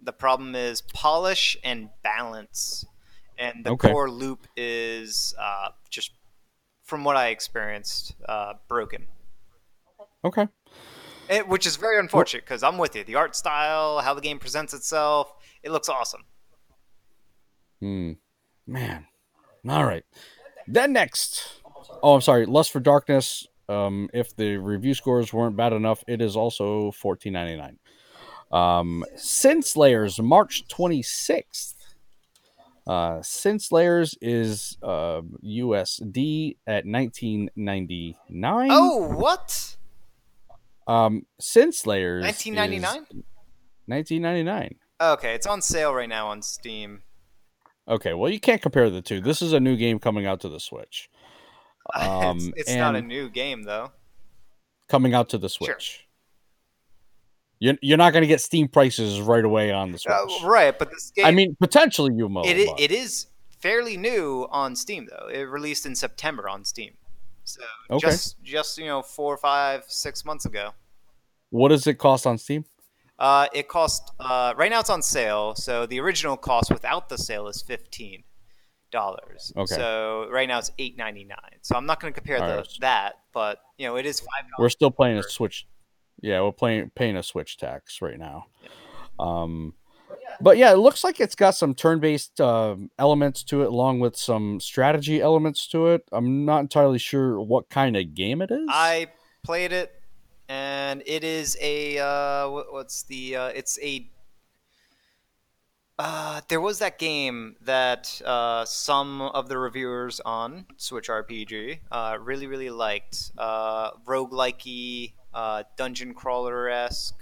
The problem is polish and balance. And the Okay. core loop is uh, just, from what I experienced, uh, broken. Okay. It, which is very unfortunate because I'm with you. The art style, how the game presents itself, it looks awesome. Hmm. Man. All right. Then next. Oh, I'm sorry. Lust for Darkness. Um, if the review scores weren't bad enough, it is also fourteen ninety nine. Um, Sin Slayers, March twenty sixth. Uh, Sin Slayers is uh, USD at nineteen ninety nine. Oh, what? um, Sin Slayers. 1999? Nineteen ninety nine. Okay, it's on sale right now on Steam. Okay, well, you can't compare the two. This is a new game coming out to the Switch. [LAUGHS] Um, it's it's not a new game though. coming out to the Sure. You're, you're not going to get Steam prices right away on the Switch. Uh, right, but this game I mean, potentially you will. It, it is fairly new on Steam though. It released in September on Steam. So Okay. just just you know four, five, six months ago. what does it cost on Steam? Uh, it cost uh, right now it's on sale. So the original cost without the sale is fifteen dollars. Okay. So right now it's eight ninety nine. So I'm not going to compare the, Alright. that, but you know it is five We're still playing a Switch. Yeah, we're playing paying a Switch tax right now. Um, but yeah, it looks like it's got some turn-based um elements to it, along with some strategy elements to it. I'm not entirely sure what kind of game it is. I played it, and it is a uh, what's the? Uh, it's a. Uh, there was that game that uh, some of the reviewers on Switch RPG uh, really, really liked. Uh, roguelike uh, dungeon crawler esque.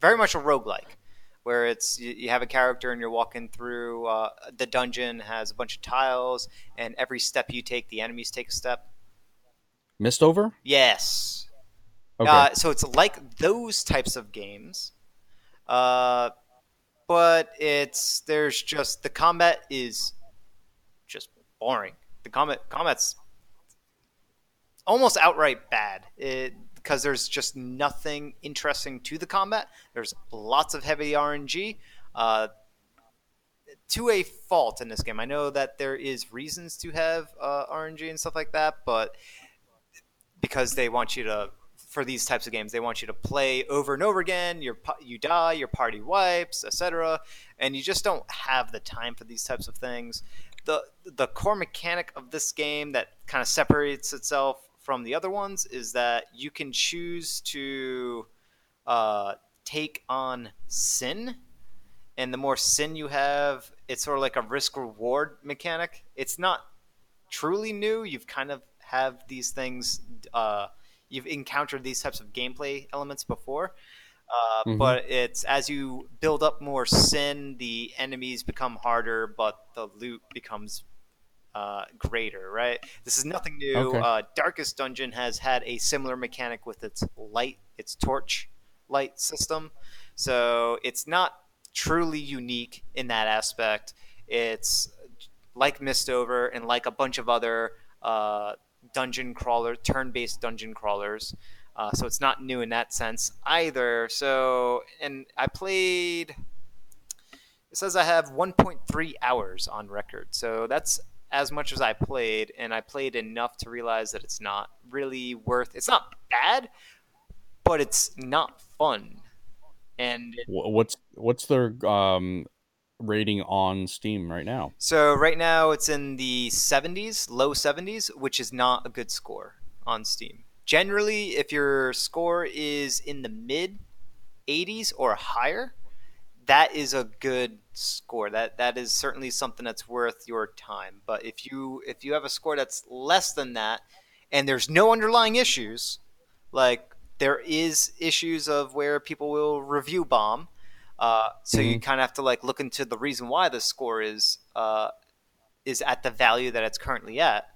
Very much a roguelike, where it's you, you have a character and you're walking through. Uh, the dungeon has a bunch of tiles, and every step you take, the enemies take a step. Mistover. Yes. Okay. Uh, so it's like those types of games, uh, but it's there's just the combat is just boring. The combat combat's almost outright bad. It because there's just nothing interesting to the combat. There's lots of heavy RNG. Uh, to a fault in this game. I know that there is reasons to have uh, RNG and stuff like that, but because they want you to for these types of games they want you to play over and over again your you die your party wipes etc and you just don't have the time for these types of things the the core mechanic of this game that kind of separates itself from the other ones is that you can choose to uh, take on sin and the more sin you have it's sort of like a risk reward mechanic it's not truly new. You've kind of have these things. Uh, you've encountered these types of gameplay elements before, uh, Mhm. but it's as you build up more sin, the enemies become harder, but the loot becomes uh, greater. Right? This is nothing new. Okay. Uh, Darkest Dungeon has had a similar mechanic with its light, its torch light system. So it's not truly unique in that aspect. It's like Mistover and like a bunch of other uh, dungeon crawler, turn-based dungeon crawlers. Uh, so it's not new in that sense either. So, and I played. It says I have 1.3 hours on record. So that's as much as I played, and I played enough to realize that it's not really worth. It's not bad, but it's not fun. And it, What's what's their um rating on Steam right now? So right now it's in the 70s, low 70s, which is not a good score on Steam. Generally, if your score is in the mid 80s or higher, that is a good score. That that is certainly something that's worth your time. But if you if you have a score that's less than that and there's no underlying issues, like there is issues of where people will review bomb, uh, so you kind of have to like look into the reason why the score is uh, is at the value that it's currently at.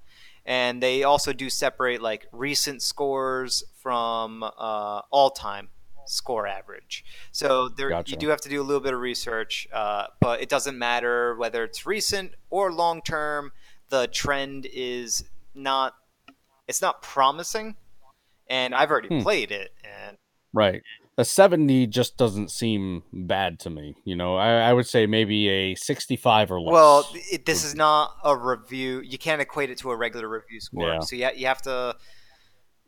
And they also do separate like recent scores from uh, all time score average. So there Gotcha. you do have to do a little bit of research, uh, but it doesn't matter whether it's recent or long term. The trend is not it's not promising, and I've already Hmm. played it, and Right. A 70 just doesn't seem bad to me. You know, I, I would say maybe a 65 or less. Well, it, this is not a review. You can't equate it to a regular review score. Yeah. So you, you have to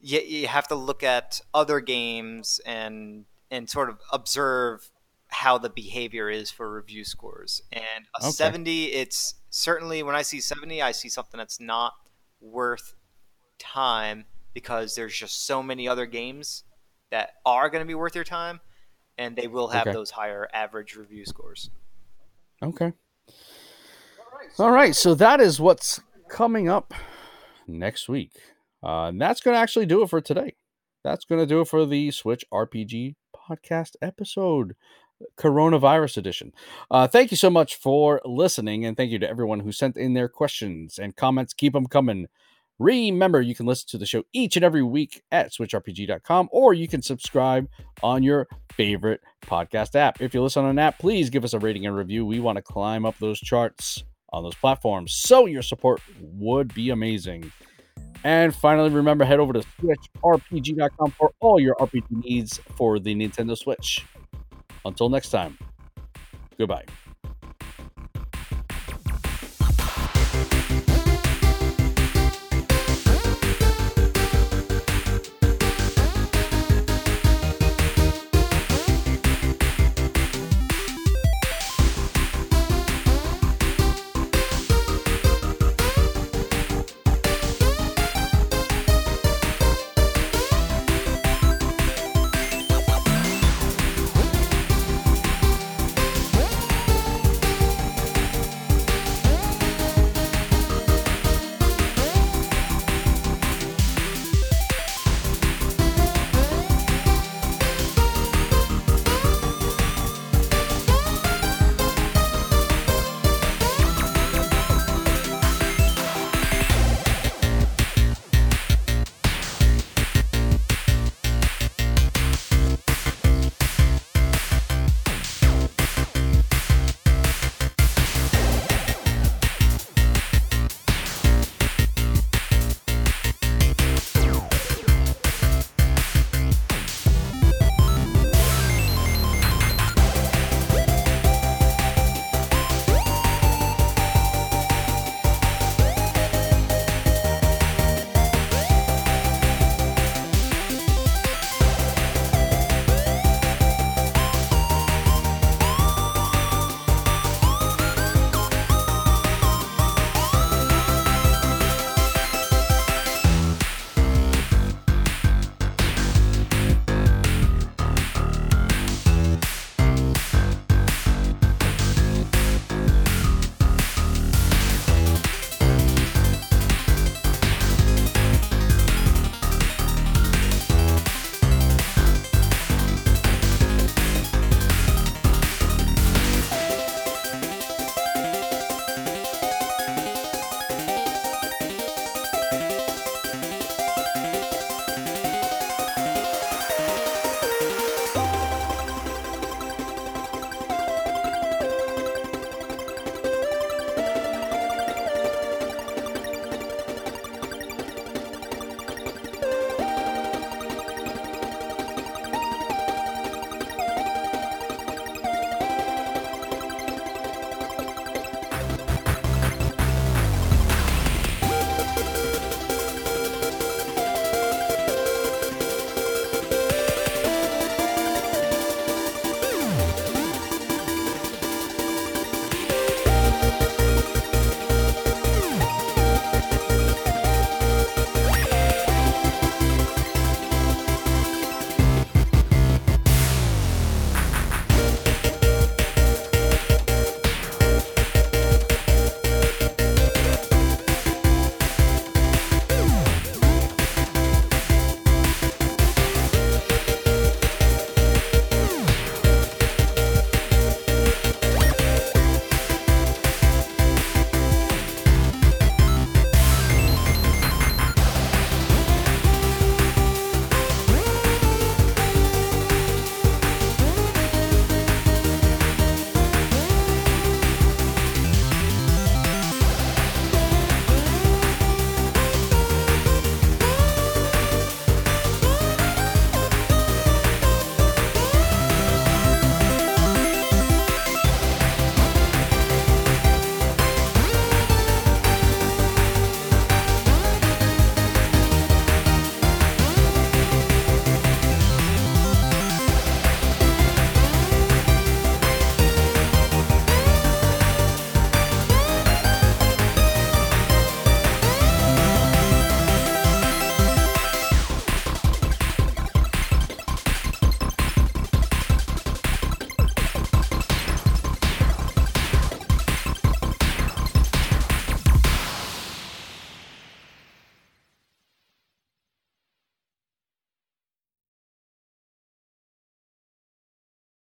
you, you have to look at other games and and sort of observe how the behavior is for review scores. And a Okay. 70, it's certainly when I see 70, I see something that's not worth time because there's just so many other games that are going to be worth your time and they will have Okay. those higher average review scores. Okay. All right. So that is what's coming up next week. Uh, and that's going to actually do it for today. That's going to do it for the Switch RPG podcast episode, coronavirus edition. Uh, thank you so much for listening. And thank you to everyone who sent in their questions and comments. Keep them coming. Remember, you can listen to the show each and every week at switchrpg.com or you can subscribe on your favorite podcast app. If you listen on an app, please give us a rating and review. We want to climb up those charts on those platforms, so your support would be amazing. And finally, remember head over to switchrpg.com for all your RPG needs for the Nintendo Switch. Until next time, goodbye.